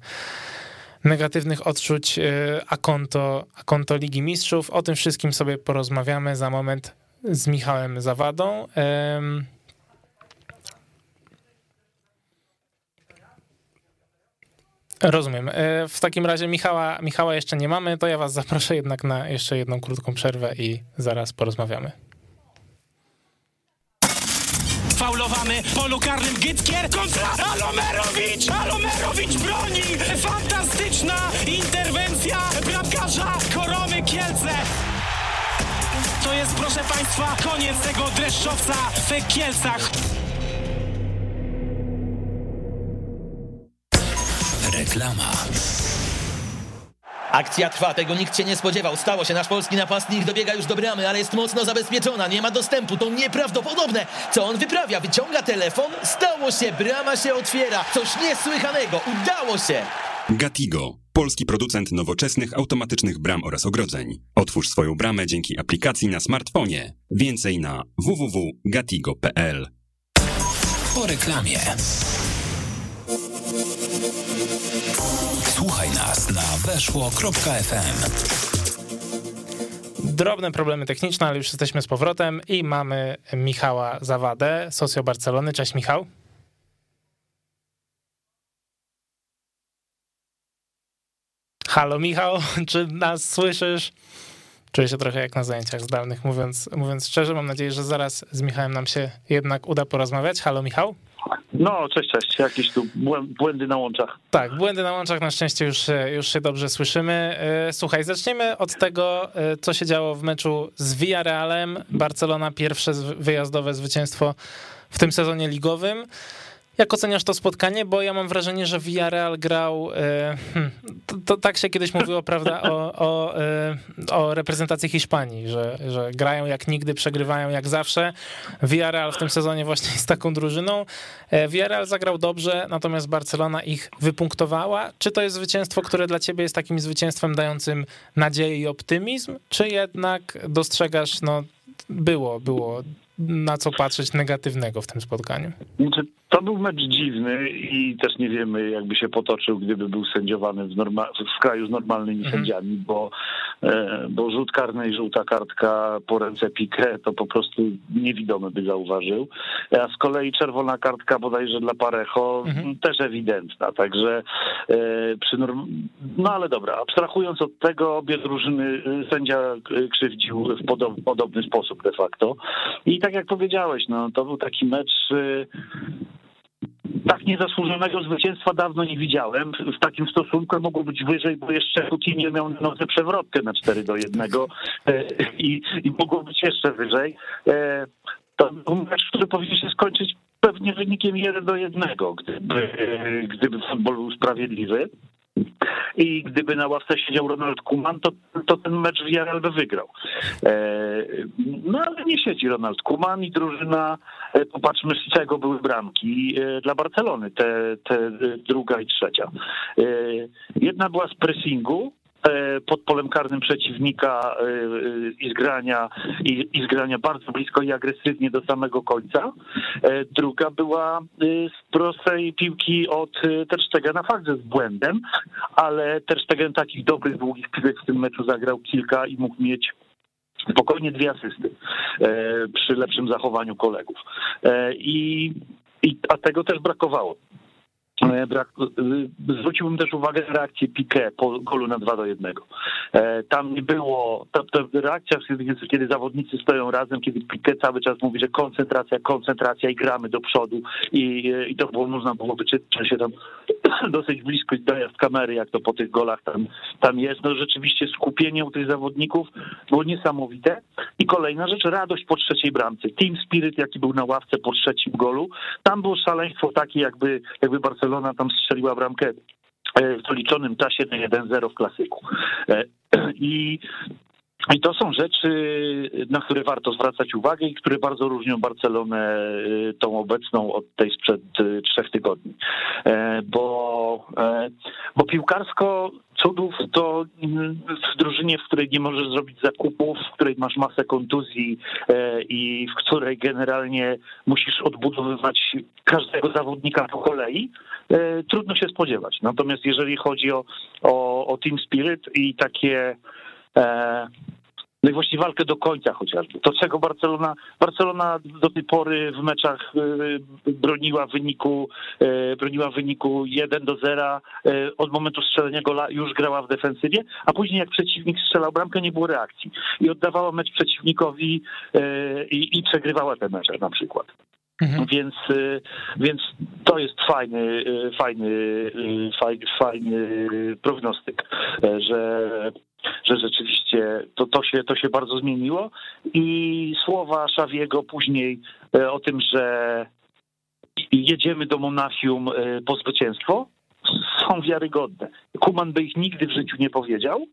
negatywnych odczuć e, a konto, Ligi Mistrzów. O tym wszystkim sobie porozmawiamy za moment z Michałem Zawadą. Rozumiem. E, w takim razie Michała, Michała jeszcze nie mamy, to ja was zaproszę jednak na jeszcze jedną krótką przerwę i zaraz porozmawiamy. Faulowany polu karnym Gytkier kontra Alomerowicz! Alomerowicz broni! Fantastyczna interwencja bramkarza Koromy Kielce! To jest, proszę Państwa, koniec tego dreszczowca w Kielcach. Reklama. Akcja trwa, tego nikt się nie spodziewał. Stało się, nasz polski napastnik dobiega już do bramy, ale jest mocno zabezpieczona, nie ma dostępu, to nieprawdopodobne. Co on wyprawia? Wyciąga telefon? Stało się, brama się otwiera. Coś niesłychanego, udało się. Gatigo Polski producent nowoczesnych automatycznych bram oraz ogrodzeń. Otwórz swoją bramę dzięki aplikacji na smartfonie. Więcej na www.gatigo.pl. Po reklamie. Nas na weszło.fm. Drobne problemy techniczne, ale już jesteśmy z powrotem i mamy Michała Zawadę, socjo Barcelony. Cześć Michał. Halo Michał, czy nas słyszysz? Czuję się trochę jak na zajęciach zdalnych, mówiąc, mówiąc szczerze. Mam nadzieję, że zaraz z Michałem nam się jednak uda porozmawiać. Halo Michał? No, cześć, cześć. Jakieś tu błędy na łączach. Tak, błędy na łączach na szczęście już, już się dobrze słyszymy. E, słuchaj, zaczniemy od tego, e, co się działo w meczu z Villarrealem. Barcelona pierwsze wyjazdowe zwycięstwo w tym sezonie ligowym. Jak oceniasz to spotkanie? Bo ja mam wrażenie, że Villarreal grał. E, hmm, to, to, tak się kiedyś mówiło, prawda, o, o, e, o reprezentacji Hiszpanii, że, że grają jak nigdy, przegrywają jak zawsze. Villarreal w tym sezonie właśnie jest taką drużyną. E, Villarreal zagrał dobrze, natomiast Barcelona ich wypunktowała. Czy to jest zwycięstwo, które dla ciebie jest takim zwycięstwem dającym nadzieję i optymizm, czy jednak dostrzegasz, no było, było na co patrzeć negatywnego w tym spotkaniu? Znaczy, to był mecz dziwny i też nie wiemy, jakby się potoczył, gdyby był sędziowany w, norma- w kraju z normalnymi mhm. sędziami, bo, bo rzut karny i żółta kartka po ręce Piqué to po prostu niewidomy by zauważył. A z kolei czerwona kartka bodajże dla Parejo mhm. też ewidentna, także e, przy norm- no ale dobra, abstrahując od tego, obie drużyny e, sędzia krzywdził w podob- podobny sposób de facto i tak jak powiedziałeś, no to był taki mecz tak niezasłużonego zwycięstwa dawno nie widziałem. W takim stosunku mogło być wyżej, bo jeszcze Coutinho miał nodze przewrotkę na 4 do 1 e, i, i mogło być jeszcze wyżej. E, to był mecz, który powinien się skończyć pewnie wynikiem 1 do 1, gdyby, gdyby futbol był sprawiedliwy. I gdyby na ławce siedział Ronald Kuman, to, to ten mecz Villarreal by wygrał. E, no ale nie siedzi Ronald Kuman i drużyna, e, popatrzmy z czego były bramki e, dla Barcelony, te, te druga i trzecia. Jedna była z pressingu, pod polem karnym przeciwnika e, e, i zgrania, i, i zgrania bardzo blisko i agresywnie do samego końca. Druga była z prostej piłki od Terstegena, fakt, że z błędem, ale Terstegen takich dobrych, długich piłek w tym meczu zagrał kilka i mógł mieć spokojnie dwie asysty przy lepszym zachowaniu kolegów. I, i, a tego też brakowało. E, brak, e, zwróciłbym też uwagę na reakcję Piqué po golu na 2 do 1. E, tam nie było, ta, ta reakcja, kiedy zawodnicy stoją razem, kiedy Piqué cały czas mówi, że koncentracja, koncentracja i gramy do przodu i, i to było, można było wyczytać się tam dosyć blisko dojazd kamery, jak to po tych golach tam, tam jest. No rzeczywiście skupienie u tych zawodników było niesamowite. I kolejna rzecz, radość po trzeciej bramce. Team Spirit, jaki był na ławce po trzecim golu. Tam było szaleństwo takie, jakby, jakby Barcelona tam strzeliła bramkę e, w doliczonym czasie na 1-0 w klasyku. E, I i to są rzeczy, na które warto zwracać uwagę i które bardzo różnią Barcelonę y, tą obecną od tej sprzed y, trzech tygodni. E, bo, e, bo piłkarsko cudów to mm, w drużynie, w której nie możesz zrobić zakupów, w której masz masę kontuzji e, i w której generalnie musisz odbudowywać każdego zawodnika po kolei, trudno się spodziewać. Natomiast jeżeli chodzi o, o, o Team Spirit i takie no i właściwie walkę do końca chociażby. To, czego Barcelona, Barcelona do tej pory w meczach y, broniła wyniku, y, broniła wyniku 1 do 0, y, od momentu strzelenia gola już grała w defensywie, a później jak przeciwnik strzelał bramkę, nie było reakcji. I oddawała mecz przeciwnikowi i, i przegrywała te mecze na przykład. Mhm. Więc, więc to jest fajny, fajny, fajny, fajny prognostyk, że że rzeczywiście to, to, się, to się bardzo zmieniło i słowa Szawiego później e, o tym, że jedziemy do Monachium e, po zwycięstwo, są wiarygodne. Kuman by ich nigdy w życiu nie powiedział,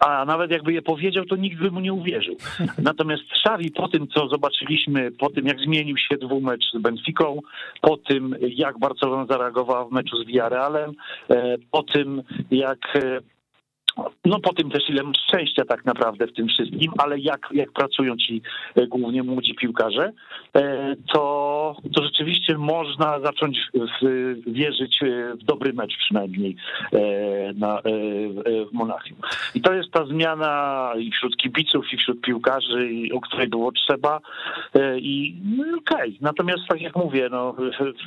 a nawet jakby je powiedział, to nikt by mu nie uwierzył. Natomiast Xavi po tym, co zobaczyliśmy, po tym jak zmienił się dwumecz z Benficą, po tym jak Barcelona zareagowała w meczu z Villarrealem, e, po tym jak no po tym też ile szczęścia tak naprawdę w tym wszystkim, ale jak, jak pracują ci e, głównie młodzi piłkarze, e, to, to rzeczywiście można zacząć wierzyć w dobry mecz przynajmniej e, na, w Monachium. I to jest ta zmiana i wśród kibiców, i wśród piłkarzy, o której było trzeba. I no, okej, okay. natomiast tak jak mówię, no,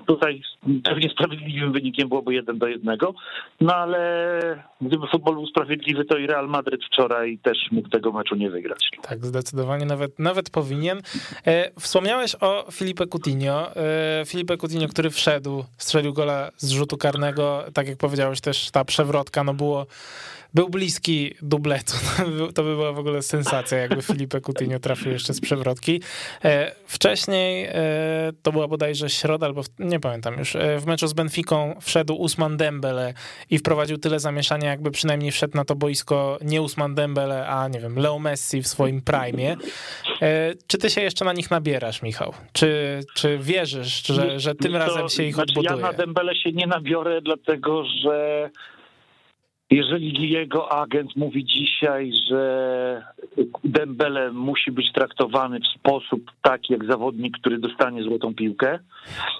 tutaj pewnie sprawiedliwym wynikiem byłoby jeden do jednego, no ale gdyby futbol był sprawiedliwy, to i Real Madryt wczoraj też mógł tego meczu nie wygrać. Tak, zdecydowanie nawet, nawet powinien. E, wspomniałeś o Filipe Coutinho. E, Filipe Coutinho, który wszedł, strzelił gola z rzutu karnego. Tak jak powiedziałeś też, ta przewrotka, no było był bliski dubletu. To by była w ogóle sensacja, jakby Filipe Coutinho trafił jeszcze z przewrotki. E, wcześniej e, to była bodajże środa, albo nie pamiętam już, e, w meczu z Benficą wszedł Usman Dembele i wprowadził tyle zamieszania, jakby przynajmniej wszedł na to boisko nie Usman Dembele, a nie wiem, Leo Messi w swoim prime. Czy ty się jeszcze na nich nabierasz, Michał? Czy, czy wierzysz, że, że tym to, razem się ich znaczy odbuduje? Ja na Dembele się nie nabiorę, dlatego że jeżeli jego agent mówi dzisiaj, że Dembele musi być traktowany w sposób taki jak zawodnik, który dostanie złotą piłkę,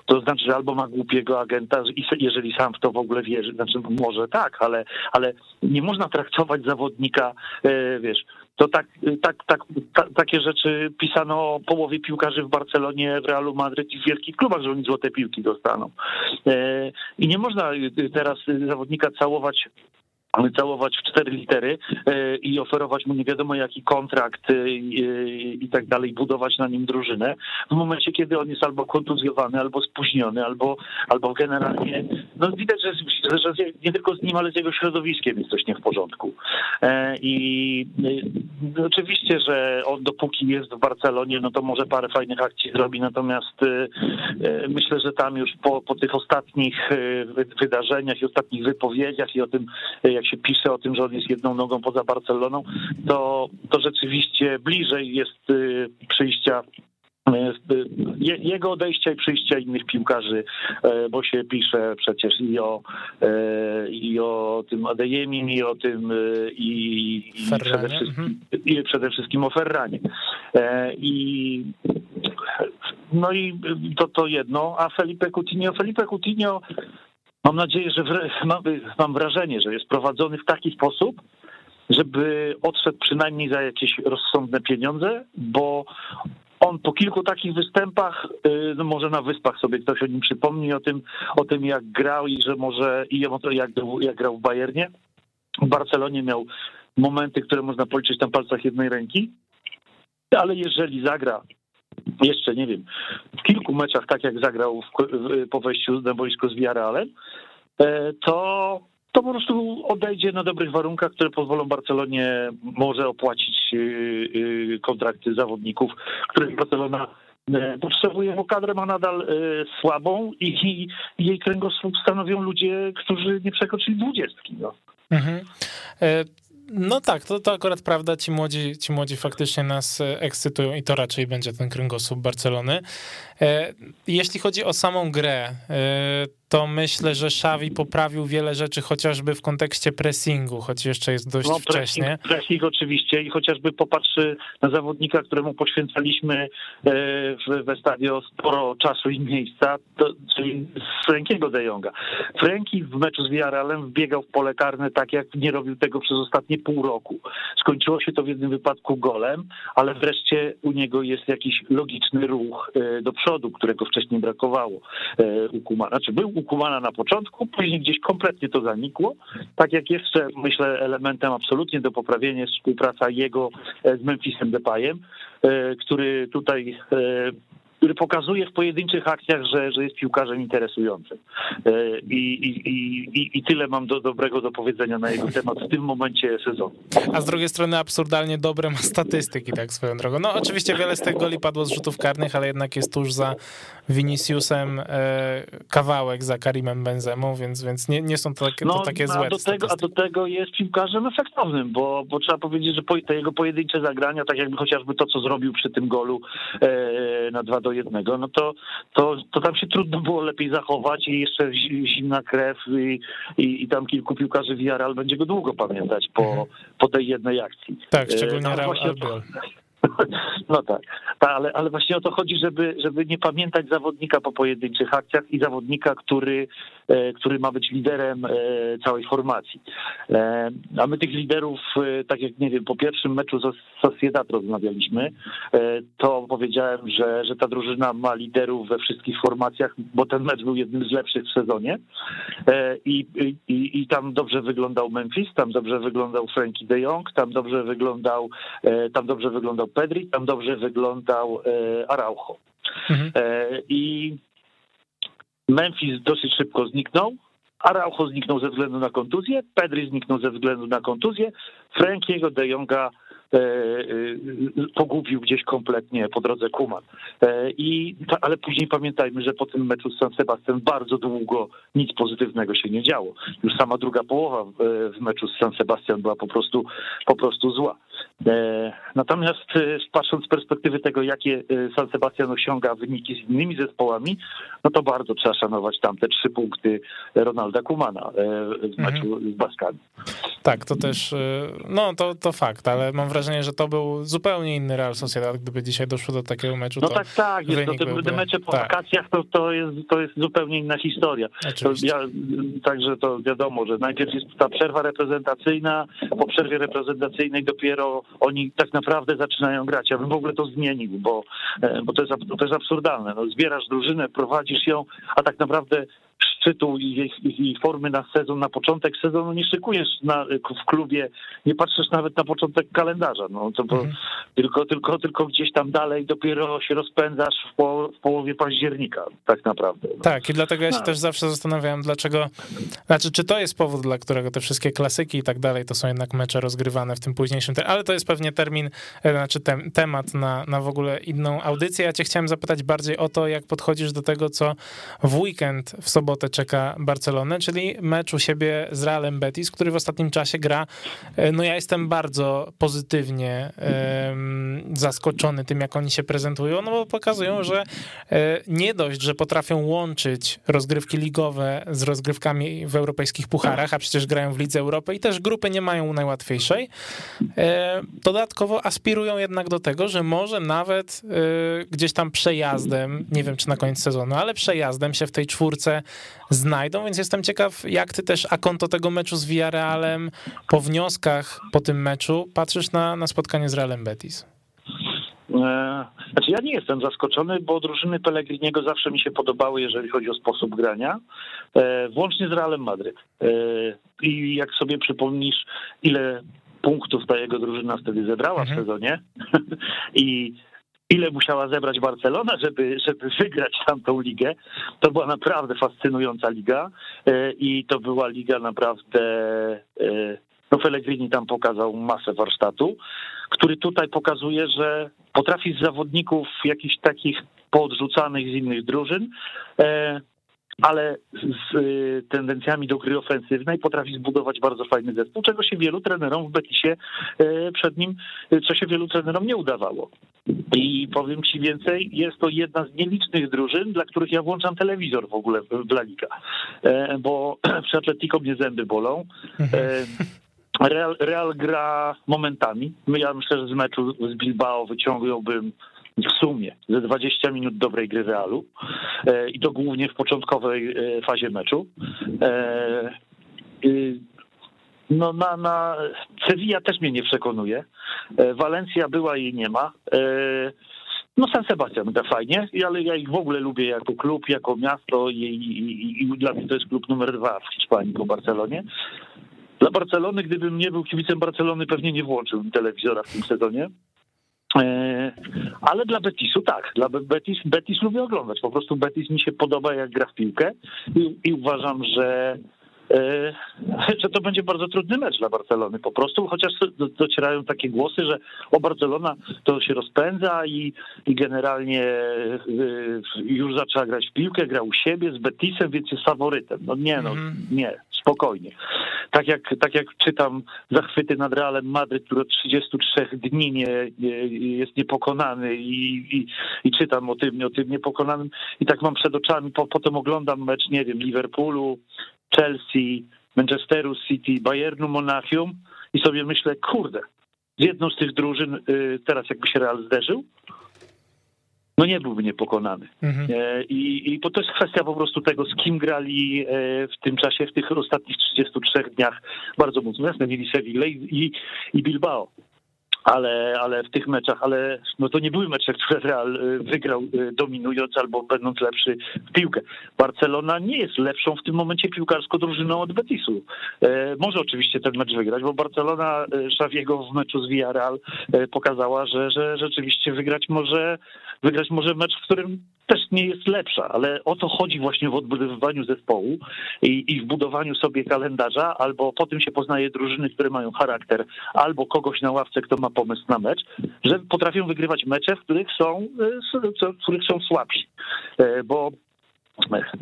to znaczy, że albo ma głupiego agenta, jeżeli sam w to w ogóle wierzy, znaczy może tak, ale, ale nie można traktować zawodnika, e, wiesz, to tak, tak, tak, ta, takie rzeczy pisano o połowie piłkarzy w Barcelonie, w Realu Madryt i w wielkich klubach, że oni złote piłki dostaną. E, I nie można teraz zawodnika całować całować w cztery litery e, i oferować mu nie wiadomo jaki kontrakt e, i tak dalej, budować na nim drużynę, w momencie, kiedy on jest albo kontuzjowany, albo spóźniony, albo, albo generalnie, no widać, że, że nie tylko z nim, ale z jego środowiskiem jest coś nie w porządku. E, I oczywiście, że on dopóki jest w Barcelonie, no to może parę fajnych akcji zrobi, natomiast myślę, że tam już po, po tych ostatnich wydarzeniach i ostatnich wypowiedziach i o tym, jak jak się pisze o tym, że on jest jedną nogą poza Barceloną, to, to rzeczywiście bliżej jest y, przyjścia y, jego odejścia i przyjścia innych piłkarzy, y, bo się pisze przecież i o, i o tym Adeyemim, i o tym i, i przede, wszystkim, mhm. i przede wszystkim o Ferranie. I no i to, to jedno, a Felipe Coutinho, Felipe Coutinho Mam nadzieję, że mam wrażenie, że jest prowadzony w taki sposób, żeby odszedł przynajmniej za jakieś rozsądne pieniądze, bo on po kilku takich występach, y, no może na wyspach sobie ktoś o nim przypomni, o tym, o tym jak grał i że może i jak, jak grał w Bayernie. W Barcelonie miał momenty, które można policzyć na palcach jednej ręki, ale jeżeli zagra jeszcze nie wiem, w kilku meczach, tak jak zagrał w, w, po wejściu na boisko z Villarrealem, e, to, to po prostu odejdzie na dobrych warunkach, które pozwolą Barcelonie może opłacić e, e, kontrakty zawodników, których Barcelona potrzebuje, bo kadrę ma nadal słabą i, jej kręgosłup stanowią ludzie, którzy nie przekroczyli dwudziestki. No. Mhm. No tak, to, to akurat prawda, ci młodzi, ci młodzi faktycznie nas e, ekscytują i to raczej będzie ten kręgosłup Barcelony. E, jeśli chodzi o samą grę, e, to myślę, że Xavi poprawił wiele rzeczy chociażby w kontekście pressingu, choć jeszcze jest dość no, wcześnie. Pressing, pressing oczywiście i chociażby popatrzy na zawodnika, któremu poświęcaliśmy e, w, w stadio sporo czasu i miejsca, to, czyli Frankiego de Jonga. Franki w meczu z Villarrealem wbiegał w pole karne tak, jak nie robił tego przez ostatnie pół roku. Skończyło się to w jednym wypadku golem, ale wreszcie u niego jest jakiś logiczny ruch e, do przodu, którego wcześniej brakowało e, u Kumana. Znaczy był Kumana na początku, później gdzieś kompletnie to zanikło. Tak jak jeszcze, myślę, elementem absolutnie do poprawienia jest współpraca jego e, z Memphisem Depayem, e, który tutaj e, który pokazuje w pojedynczych akcjach, że, że jest piłkarzem interesującym. E, I, i, i, i tyle mam do, dobrego do powiedzenia na jego temat w tym momencie sezonu. A z drugiej strony absurdalnie dobre ma statystyki, tak swoją drogą. No oczywiście wiele z tych goli padło z rzutów karnych, ale jednak jest tuż za Viniciusem e, kawałek za Karimem Benzemą, więc, więc nie, nie są to, takie, no, takie złe a do, tego, a do tego jest piłkarzem efektownym, bo, bo trzeba powiedzieć, że te jego pojedyncze zagrania, tak jakby chociażby to, co zrobił przy tym golu e, na 2 do 1, no to, to, to tam się trudno było lepiej zachować i jeszcze zimna krew i, i, i tam kilku piłkarzy Villarreal będzie go długo pamiętać po, mhm. po tej jednej akcji. Tak, szczególnie e, Real. No tak, tak ale, ale właśnie o to chodzi, żeby, żeby nie pamiętać zawodnika po pojedynczych akcjach i zawodnika, który, e, który ma być liderem e, całej formacji. E, a my tych liderów, tak jak nie wiem, po pierwszym meczu z Sociedad rozmawialiśmy, to powiedziałem, że, że ta drużyna ma liderów we wszystkich formacjach, bo ten mecz był jednym z lepszych w sezonie i, i, i tam dobrze wyglądał Memphis, tam dobrze wyglądał Frankie de Jong, tam dobrze wyglądał, tam dobrze wyglądał Pedri, tam dobrze wyglądał e, Araujo. Mhm. E, I Memphis dosyć szybko zniknął. Araujo zniknął ze względu na kontuzję, Pedri zniknął ze względu na kontuzję, Frankiego de Jonga pogubił gdzieś kompletnie po drodze Kuman. E, I, ale później pamiętajmy, że po tym meczu z San Sebastian bardzo długo nic pozytywnego się nie działo. Już sama druga połowa w meczu z San Sebastian była po prostu, po prostu zła. Natomiast patrząc z perspektywy tego, jakie San Sebastian osiąga wyniki z innymi zespołami, no to bardzo trzeba szanować tam te trzy punkty Ronalda Kumana w meczu mhm. z Baskami. Tak, to też, no to, to fakt, ale mam wrażenie, wrażenie, że to był zupełnie inny Real Sociedad, gdyby dzisiaj doszło do takiego meczu. No tak, tak, jest te, byłby... te mecze po tak. wakacjach to, to, jest, to jest zupełnie inna historia. To ja, także to wiadomo, że najpierw jest ta przerwa reprezentacyjna, po przerwie reprezentacyjnej dopiero oni tak naprawdę zaczynają grać. Ja bym w ogóle to zmienił, bo, e, bo to, jest, to jest absurdalne. No, zbierasz drużynę, prowadzisz ją, a tak naprawdę szczytu i jej, jej formy na sezon, na początek sezonu nie szykujesz na, w klubie, nie patrzysz nawet na początek kalendarza, no to mhm. tylko, tylko, tylko gdzieś tam dalej dopiero się rozpędzasz w, po, w połowie października, tak naprawdę. No. Tak, i dlatego ja się no. też zawsze zastanawiałem, dlaczego, znaczy, czy to jest powód, dla którego te wszystkie klasyki i tak dalej, to są jednak mecze rozgrywane w tym późniejszym, ale to jest pewnie termin, e, znaczy tem, temat na, na w ogóle inną audycję. Ja cię chciałem zapytać bardziej o to, jak podchodzisz do tego, co w weekend, w sobotę czeka Barcelonę, czyli mecz u siebie z Realem Betis, który w ostatnim czasie gra. E, no ja jestem bardzo pozytywnie zaskoczony tym, jak oni się prezentują, no bo pokazują, że e, nie dość, że potrafią łączyć rozgrywki ligowe z rozgrywkami w europejskich pucharach, a przecież grają w Lidze Europy i też grupy nie mają najłatwiejszej. E, dodatkowo aspirują jednak do tego, że może nawet gdzieś tam przejazdem, nie wiem czy na koniec sezonu, ale przejazdem się w tej czwórce znajdą, więc jestem ciekaw, jak ty też a konto tego meczu z Villarrealem po wnioskach po tym meczu patrzysz na, na spotkanie z Realem Betis? E, znaczy ja nie jestem zaskoczony, bo drużyny Pellegriniego zawsze mi się podobały, jeżeli chodzi o sposób grania, e, włącznie z Realem Madryt. E, I jak sobie przypomnisz, ile punktów ta jego drużyna wtedy zebrała mhm. w sezonie i ile musiała zebrać Barcelona, żeby, żeby wygrać tamtą ligę. To była naprawdę fascynująca liga e, i to była liga naprawdę... E, no Pellegrini tam pokazał masę warsztatu, który tutaj pokazuje, że potrafi z zawodników jakichś takich poodrzucanych z innych drużyn e, ale z y, tendencjami do gry ofensywnej potrafi zbudować bardzo fajny zespół, czego się wielu trenerom w Betisie y, przed nim, y, co się wielu trenerom nie udawało. I powiem ci więcej, jest to jedna z nielicznych drużyn, dla których ja włączam telewizor w ogóle w La Liga, e, bo przy Atletico mnie zęby bolą. E, Real, Real gra momentami. Ja myślę, że z meczu z Bilbao wyciągnąłbym w sumie ze 20 minut dobrej gry Realu e, i to głównie w początkowej e, fazie meczu. E, no na, na Sevilla też mnie nie przekonuje. Walencja była i nie ma. No San Sebastian gra fajnie, ale ja ich w ogóle lubię jako klub, jako miasto i, i, i dla mnie to jest klub numer dwa w Hiszpanii po Barcelonie. Dla Barcelony, gdybym nie był kibicem Barcelony, pewnie nie włączył telewizora w tym sezonie. E, ale dla Betisu tak, dla Betis, Betis lubię oglądać. Po prostu Betis mi się podoba, jak gra w piłkę i, i uważam, że że to będzie bardzo trudny mecz dla Barcelony po prostu, chociaż docierają takie głosy, że o Barcelona to się rozpędza i, i generalnie e, już zaczęła grać w piłkę, gra u siebie z Betisem, więc jest faworytem. No nie, no mm. nie, spokojnie. Tak jak, tak jak czytam zachwyty nad Realem Madryt, który od 33 dni nie, nie jest niepokonany i, i, i, czytam o tym, o tym niepokonanym i tak mam przed oczami, po, potem oglądam mecz, nie wiem, Liverpoolu, Chelsea, Manchesteru City, Bayernu Monachium i sobie myślę, kurde, z jedną z tych drużyn y, teraz jakby się Real zderzył, no nie byłby niepokonany. Mhm. E, I, I to jest kwestia po prostu tego, z kim grali e, w tym czasie, w tych ostatnich 33 dniach bardzo mocno. Jasne, mieli Sevilla i, i Bilbao ale, ale w tych meczach, ale no to nie były mecze, które Real y, wygrał y, dominując albo będąc lepszy w piłkę. Barcelona nie jest lepszą w tym momencie piłkarsko drużyną od Betisu. E, może oczywiście ten mecz wygrać, bo Barcelona Szawiego w meczu z Villarreal pokazała, że, że rzeczywiście wygrać może, wygrać może mecz, w którym też nie jest lepsza, ale o to chodzi właśnie w odbudowywaniu zespołu i, i w budowaniu sobie kalendarza, albo po tym się poznaje drużyny, które mają charakter, albo kogoś na ławce, kto ma pomysł na mecz, że potrafią wygrywać mecze, w których są, e, w których są słabsi. E, bo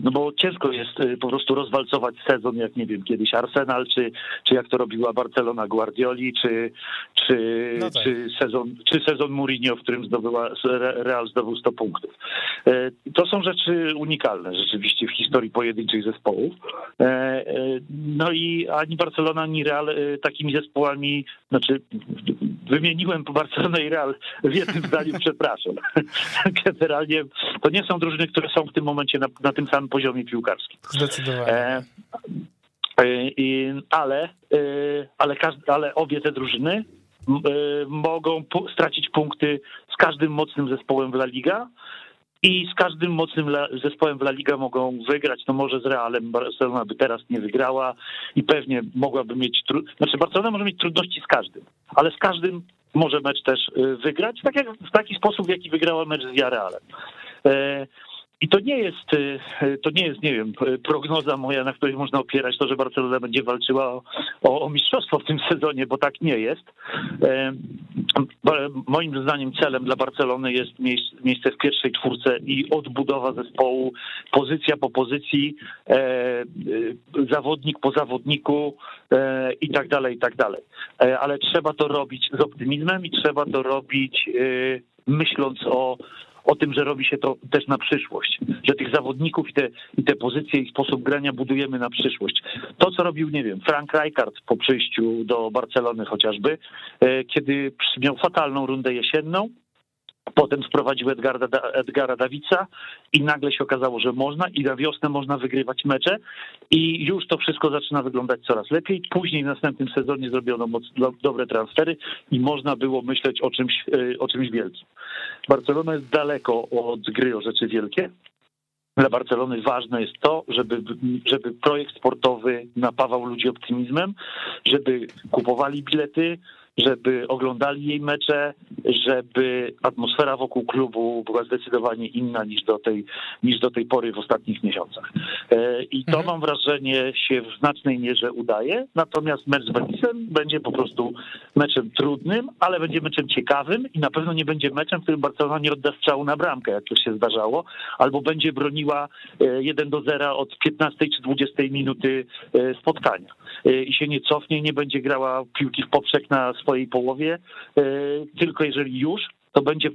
no bo ciężko jest y, po prostu rozwalcować sezon, jak nie wiem, kiedyś Arsenal, czy, czy jak to robiła Barcelona Guardioli, czy, czy, no tak. czy, sezon, czy sezon Mourinho, w którym zdobyła, Real zdobył 100 punktów. E, to są rzeczy unikalne rzeczywiście w historii pojedynczych zespołów. E, e, no i ani Barcelona, ani Real takimi zespołami, znaczy wymieniłem po Barcelonę i Real w jednym zdaniu, przepraszam. Generalnie to nie są drużyny, które są w tym momencie na na tym samym poziomie piłkarskim. Zdecydowanie. E, e, ale, e, ale, ale obie te drużyny mogą stracić punkty z każdym mocnym zespołem w La Liga i z każdym mocnym zespołem w La Liga mogą wygrać. No może z Realem Barcelona by teraz nie wygrała i pewnie mogłaby mieć, znaczy Barcelona może mieć trudności z każdym, ale z każdym może mecz też wygrać, tak jak w taki sposób, w jaki wygrała mecz z Realem. I to nie jest, y, to nie jest, nie wiem, prognoza moja, na której można opierać to, że Barcelona będzie walczyła o, o, mistrzostwo w tym sezonie, bo tak nie jest. E, moim zdaniem celem dla Barcelony jest miejsce w pierwszej czwórce i odbudowa zespołu, pozycja po pozycji, e, zawodnik po zawodniku e, i tak dalej, i tak dalej. Ale trzeba to robić z optymizmem i trzeba to robić myśląc o o tym, że robi się to też na przyszłość, że tych zawodników i te, i te pozycje i sposób grania budujemy na przyszłość. To, co robił, nie wiem, Frank Rijkaard po przyjściu do Barcelony chociażby, e, kiedy miał fatalną rundę jesienną, Potem sprowadził Edgarda, Edgara Dawica i nagle się okazało, że można i na wiosnę można wygrywać mecze i już to wszystko zaczyna wyglądać coraz lepiej. Później w następnym sezonie zrobiono dobre transfery i można było myśleć o czymś, e, o czymś wielkim. Barcelona jest daleko od gry o rzeczy wielkie. Dla Barcelony ważne jest to, żeby, żeby projekt sportowy napawał ludzi optymizmem, żeby kupowali bilety, żeby oglądali jej mecze, żeby atmosfera wokół klubu była zdecydowanie inna niż do tej, niż do tej pory w ostatnich miesiącach. E, I to mhm. mam wrażenie się w znacznej mierze udaje, natomiast mecz z Betisem będzie po prostu meczem trudnym, ale będzie meczem ciekawym i na pewno nie będzie meczem, w którym Barcelona nie odda strzału na bramkę, jak to się zdarzało, albo będzie broniła 1 e, do 0 od 15 czy 20 minuty e, spotkania i się nie cofnie, nie będzie grała piłki w poprzek na swojej połowie, e, tylko jeżeli już, to będzie,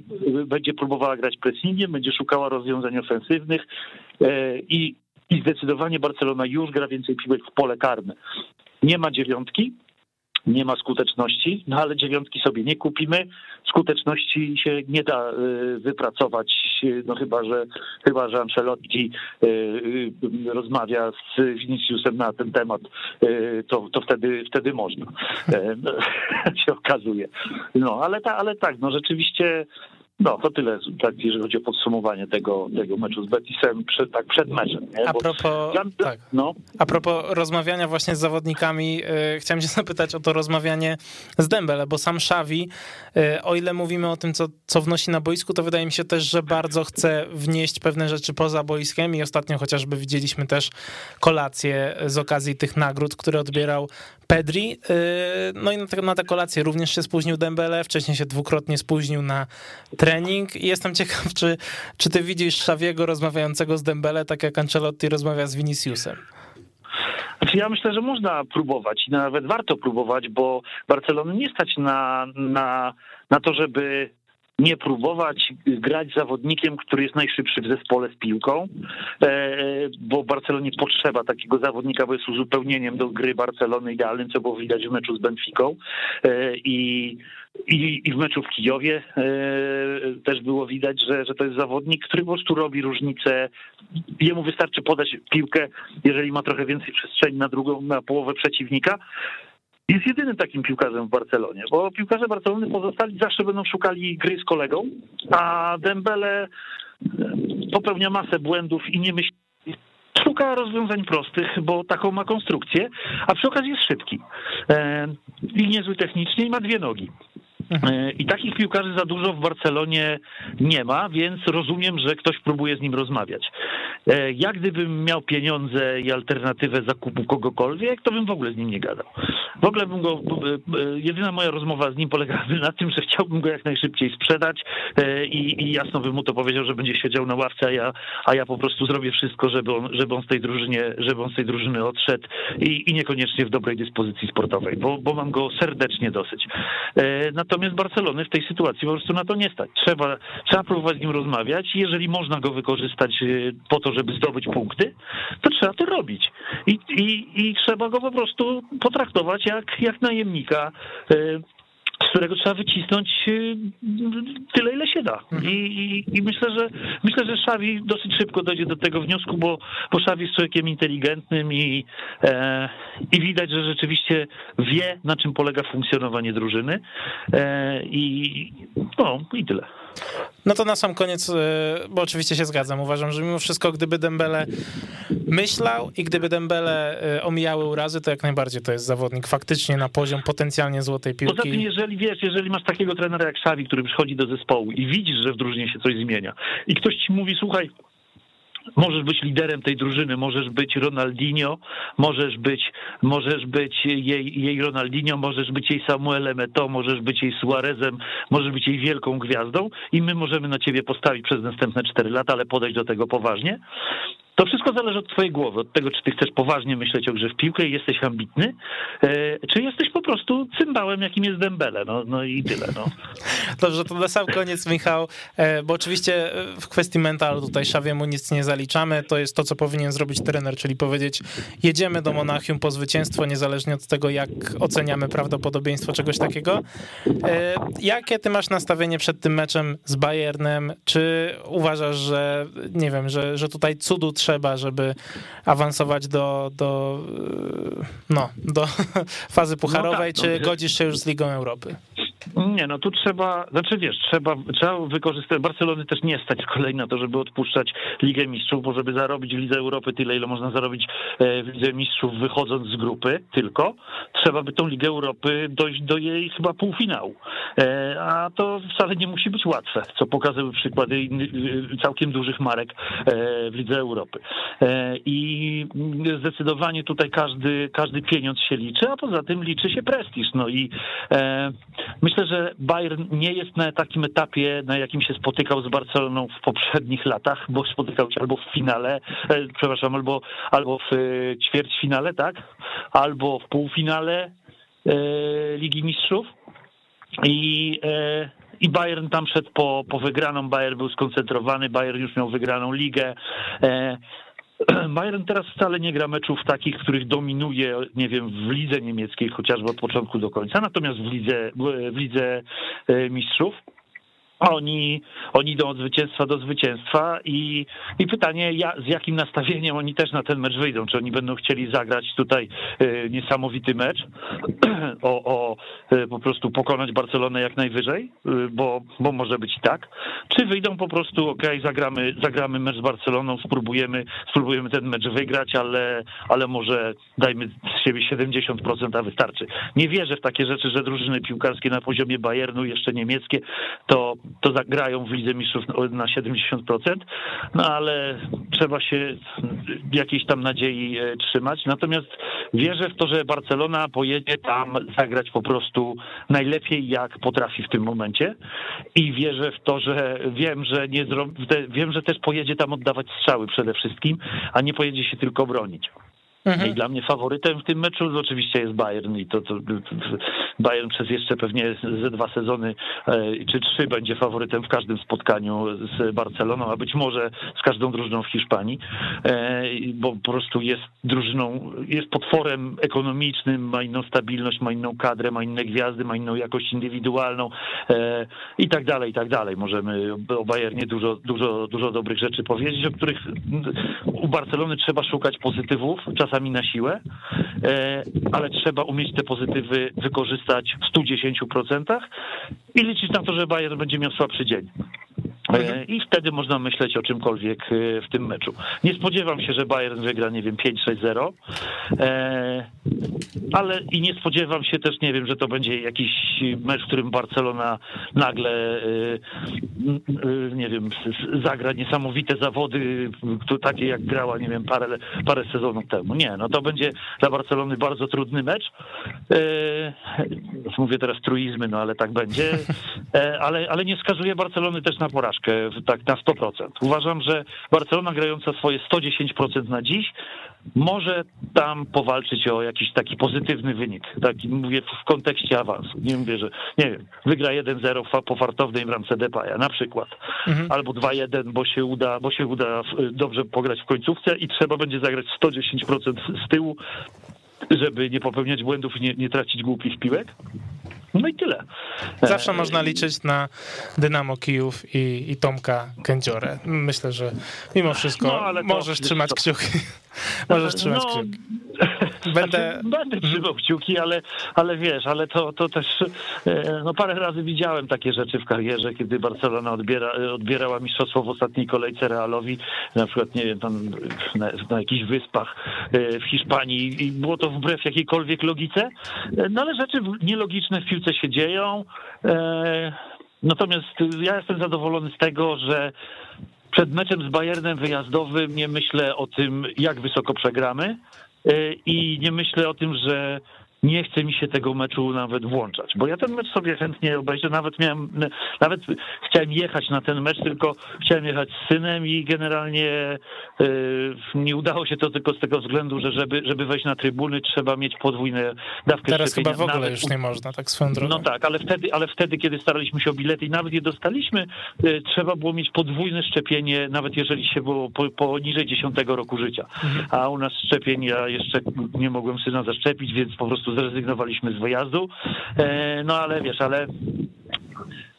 będzie próbowała grać pressingiem, będzie szukała rozwiązań ofensywnych e, i, i zdecydowanie Barcelona już gra więcej piłek w pole karne. Nie ma dziewiątki, nie ma skuteczności, no ale dziewiątki sobie nie kupimy. Skuteczności się nie da y, wypracować, no chyba, że chyba, że Ancelotti y, y, rozmawia z Viniciusem na ten temat, to, to wtedy, wtedy można. No, się okazuje. No, ale, ta, ale tak, no rzeczywiście No, to tyle, tak, jeżeli chodzi o podsumowanie tego, tego meczu z Betisem przed, tak przed meczem. Nie? A propos, tak. no. A propos rozmawiania właśnie z zawodnikami, yy, chciałem się zapytać o to rozmawianie z Dembele, bo sam Xavi, yy, o ile mówimy o tym, co, co wnosi na boisku, to wydaje mi się też, że bardzo chce wnieść pewne rzeczy poza boiskiem i ostatnio chociażby widzieliśmy też kolację z okazji tych nagród, które odbierał Pedri. Yy, no i na te, na te kolacje również się spóźnił Dembele, wcześniej się dwukrotnie spóźnił na trening i jestem ciekaw, czy, czy ty widzisz Xaviego rozmawiającego z Dembele, tak jak Ancelotti rozmawia z Viniciusem? Znaczy ja myślę, że można próbować i nawet warto próbować, bo Barcelony nie stać na, na, na to, żeby nie próbować grać zawodnikiem, który jest najszybszy w zespole z piłką, e, bo Barcelonie potrzeba takiego zawodnika, bo jest uzupełnieniem do gry Barcelony idealnym, co było widać w meczu z Benficą e, i i, I w meczu w Kijowie e, też było widać, że, że to jest zawodnik, który po prostu robi różnicę. Jemu wystarczy podać piłkę, jeżeli ma trochę więcej przestrzeni na drugą, na połowę przeciwnika. Jest jedynym takim piłkarzem w Barcelonie, bo piłkarze Barcelony pozostali zawsze będą szukali gry z kolegą, a Dembele popełnia masę błędów i nie myśli szuka rozwiązań prostych, bo taką ma konstrukcję, a przy okazji jest szybki. E, I niezły technicznie i ma dwie nogi. E, I takich piłkarzy za dużo w Barcelonie nie ma, więc rozumiem, że ktoś próbuje z nim rozmawiać. E, ja gdybym miał pieniądze i alternatywę zakupu kogokolwiek, to bym w ogóle z nim nie gadał. W ogóle bym go, jedyna moja rozmowa z nim polegałaby na tym, że chciałbym go jak najszybciej sprzedać i, i jasno bym mu to powiedział, że będzie siedział na ławce, a ja, a ja po prostu zrobię wszystko, żeby on, żeby on z tej drużynie, żeby on z tej drużyny odszedł i, i niekoniecznie w dobrej dyspozycji sportowej, bo, bo mam go serdecznie dosyć. Natomiast Barcelony w tej sytuacji po prostu na to nie stać. Trzeba, trzeba próbować z nim rozmawiać i jeżeli można go wykorzystać po to, żeby zdobyć punkty, to trzeba to robić. I, i, i trzeba go po prostu potraktować jak, jak najemnika z którego trzeba wycisnąć tyle, ile się da. I, i, i myślę, że myślę, że Szawi dosyć szybko dojdzie do tego wniosku, bo, bo Szawi jest człowiekiem inteligentnym i, e, i widać, że rzeczywiście wie, na czym polega funkcjonowanie drużyny. E, I no, i tyle. No to na sam koniec, bo oczywiście się zgadzam. Uważam, że mimo wszystko, gdyby Dembele myślał i gdyby Dembele omijały urazy, to jak najbardziej to jest zawodnik faktycznie na poziom potencjalnie złotej piłki. Poza tym, jeżeli wiesz, jeżeli masz takiego trenera jak Xavi, który przychodzi do zespołu i widzisz, że w drużynie się coś zmienia i ktoś ci mówi, słuchaj, Możesz być liderem tej drużyny, możesz być Ronaldinho, możesz być, możesz być jej, jej Ronaldinho, możesz być jej Samuelem Eto'o, możesz być jej Suarezem, możesz być jej wielką gwiazdą i my możemy na ciebie postawić przez następne cztery lata, ale podejść do tego poważnie. To wszystko zależy od twojej głowy, od tego, czy ty chcesz poważnie myśleć o grze w piłkę i jesteś ambitny, e, czy jesteś po prostu cymbałem, jakim jest Dembele, no, no i tyle. No. Dobrze, to na sam koniec, Michał, e, bo oczywiście w kwestii mentalu tutaj Szawiemu nic nie zaliczamy, to jest to, co powinien zrobić trener, czyli powiedzieć, jedziemy do Monachium po zwycięstwo, niezależnie od tego, jak oceniamy prawdopodobieństwo czegoś takiego. E, jakie ty masz nastawienie przed tym meczem z Bayernem? Czy uważasz, że, nie wiem, że, że tutaj cudu trzeba trzeba, żeby awansować do, do, no, do fazy pucharowej, no tak, no, czy godzisz się już z Ligą Europy? Nie, no tu trzeba, znaczy wiesz, trzeba, trzeba wykorzystać, Barcelony też nie stać z na to, żeby odpuszczać Ligę Mistrzów, bo żeby zarobić w Lidze Europy tyle, ile można zarobić e, w Lidze Mistrzów wychodząc z grupy tylko, trzeba by tą Ligę Europy dojść do jej chyba półfinału. E, a to wcale nie musi być łatwe, co pokazały przykłady całkiem dużych marek e, w Lidze Europy. I zdecydowanie tutaj każdy, każdy pieniądz się liczy, a poza tym liczy się prestiż. No i myślę, że Bayern nie jest na takim etapie, na jakim się spotykał z Barceloną w poprzednich latach, bo spotykał się albo w finale, e, przepraszam, albo, albo w e, ćwierćfinale, tak? Albo w półfinale e, Ligi Mistrzów. I, i Bayern tam szedł po, po wygraną, Bayern był skoncentrowany, Bayern już miał wygraną ligę. Bayern teraz wcale nie gra meczów takich, których dominuje, nie wiem, w lidze niemieckiej chociażby od początku do końca, natomiast w lidze, w lidze mistrzów oni, oni idą od zwycięstwa do zwycięstwa i, i pytanie, ja, z jakim nastawieniem oni też na ten mecz wyjdą. Czy oni będą chcieli zagrać tutaj y, niesamowity mecz, o, o y, po prostu pokonać Barcelonę jak najwyżej, y, bo, bo może być i tak, czy wyjdą po prostu, ok, zagramy, zagramy mecz z Barceloną, spróbujemy, spróbujemy ten mecz wygrać, ale, ale może dajmy z siebie 70%, a wystarczy. Nie wierzę w takie rzeczy, że drużyny piłkarskie na poziomie Bayernu, jeszcze niemieckie, to to zagrają w Lidze Mistrzów na 70%, no ale trzeba się jakiejś tam nadziei e, trzymać. Natomiast wierzę w to, że Barcelona pojedzie tam zagrać po prostu najlepiej, jak potrafi w tym momencie i wierzę w to, że wiem, że nie wiem, że też pojedzie tam oddawać strzały przede wszystkim, a nie pojedzie się tylko bronić. Mhm. I dla mnie faworytem w tym meczu oczywiście jest Bayern i to, to, Bayern przez jeszcze pewnie ze dwa sezony e, czy trzy będzie faworytem w każdym spotkaniu z Barceloną, a być może z każdą drużyną w Hiszpanii, e, bo po prostu jest drużyną, jest potworem ekonomicznym, ma inną stabilność, ma inną kadrę, ma inne gwiazdy, ma inną jakość indywidualną e, i tak dalej, i tak dalej. Możemy o Bayernie dużo, dużo, dużo dobrych rzeczy powiedzieć, o których u Barcelony trzeba szukać pozytywów, czasami czasami na siłę, e, ale trzeba umieć te pozytywy wykorzystać w 110% i liczyć na to, że Bayern będzie miał słabszy dzień. E, mhm. I wtedy można myśleć o czymkolwiek e, w tym meczu. Nie spodziewam się, że Bayern wygra, nie wiem, 5-6-0, ale i nie spodziewam się też, nie wiem, że to będzie jakiś mecz, w którym Barcelona nagle, nie wiem, zagra niesamowite zawody, takie jak grała, nie wiem, parę, parę sezonów temu. Nie, no to będzie dla Barcelony bardzo trudny mecz. Mówię teraz truizmy, no ale tak będzie. Ale, ale nie wskazuje Barcelony też na porażkę porażkę tak na 100%. Uważam, że Barcelona grająca swoje 110% na dziś może tam powalczyć o jakiś taki pozytywny wynik. Taki mówię w kontekście awansu. Nie mówię, że nie wiem, wygra 1-0 po fartownej bramce Depaya na przykład. Mhm. Albo 2-1, bo się uda, bo się uda dobrze pograć w końcówce i trzeba będzie zagrać 110% z tyłu, żeby nie popełniać błędów i nie, nie tracić głupich piłek. No i tyle. Zawsze e, można liczyć na Dynamo Kijów i, i Tomka Kędziorę. Myślę, że mimo wszystko no, możesz trzymać kciuki. Możesz trzymać no, kciuki. Będę... Znaczy, będę trzymał kciuki, ale, ale wiesz, ale to, to też e, no parę razy widziałem takie rzeczy w karierze, kiedy Barcelona odbiera, odbierała mistrzostwo w ostatniej kolejce Realowi, na przykład, nie wiem, tam na, na jakichś wyspach e, w Hiszpanii i było to wbrew jakiejkolwiek logice, no ale rzeczy nielogiczne w piłce się dzieją. E, natomiast ja jestem zadowolony z tego, że przed meczem z Bayernem wyjazdowym nie myślę o tym, jak wysoko przegramy e, i nie myślę o tym, że nie chce mi się tego meczu nawet włączać, bo ja ten mecz sobie chętnie obejrzę, nawet miałem, nawet chciałem jechać na ten mecz, tylko chciałem jechać z synem i generalnie yy, nie udało się to tylko z tego względu, że żeby, żeby wejść na trybuny trzeba mieć podwójne dawkę Teraz szczepienia. chyba w ogóle nawet, już nie można, tak swoją drogą. No tak, ale wtedy, ale wtedy, kiedy staraliśmy się o bilety i nawet je dostaliśmy, yy, trzeba było mieć podwójne szczepienie, nawet jeżeli się było po, poniżej 10 roku życia. Mhm. A u nas szczepienia jeszcze nie mogłem syna zaszczepić, więc po prostu zrezygnowaliśmy z wyjazdu. E, no ale wiesz, ale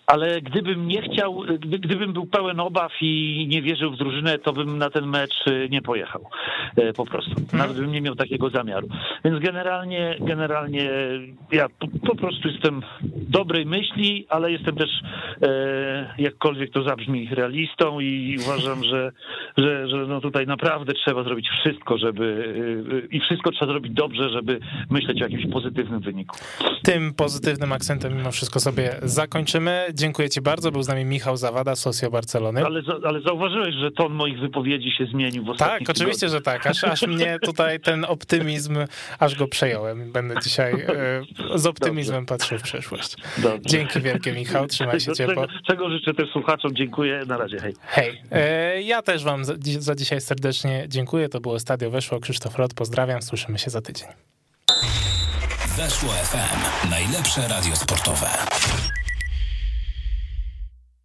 ale gdybym nie chciał, gdybym był pełen obaw i nie wierzył w drużynę, to bym na ten mecz y, nie pojechał. E, po prostu. Mhm. Nawet bym nie miał takiego zamiaru. Więc generalnie, generalnie ja po, prostu jestem dobrej myśli, ale jestem też, e, jakkolwiek to zabrzmi, realistą i uważam, że, że, że no tutaj naprawdę trzeba zrobić wszystko, żeby i wszystko trzeba zrobić dobrze, żeby myśleć o jakimś pozytywnym wyniku. Tym pozytywnym akcentem mimo wszystko sobie zakończymy dziękuję ci bardzo. Był z nami Michał Zawada, Socio Barcelony. Ale, ale zauważyłeś, że ton moich wypowiedzi się zmienił w ostatnich Tak, oczywiście, tygodniach. że tak. Aż, aż mnie tutaj ten optymizm, aż go przejąłem. Będę dzisiaj e, z optymizmem Dobrze. patrzył w przyszłość. Dobrze. Dzięki wielkie, Michał. Trzymaj się ciepło. Czego, czego życzę też słuchaczom. Dziękuję. Na razie. Hej. Hej. E, ja też wam za, za dzisiaj serdecznie dziękuję. To było Stadio Weszło. Krzysztof Rot. Pozdrawiam. Słyszymy się za tydzień. Weszło FM. Najlepsze radio sportowe.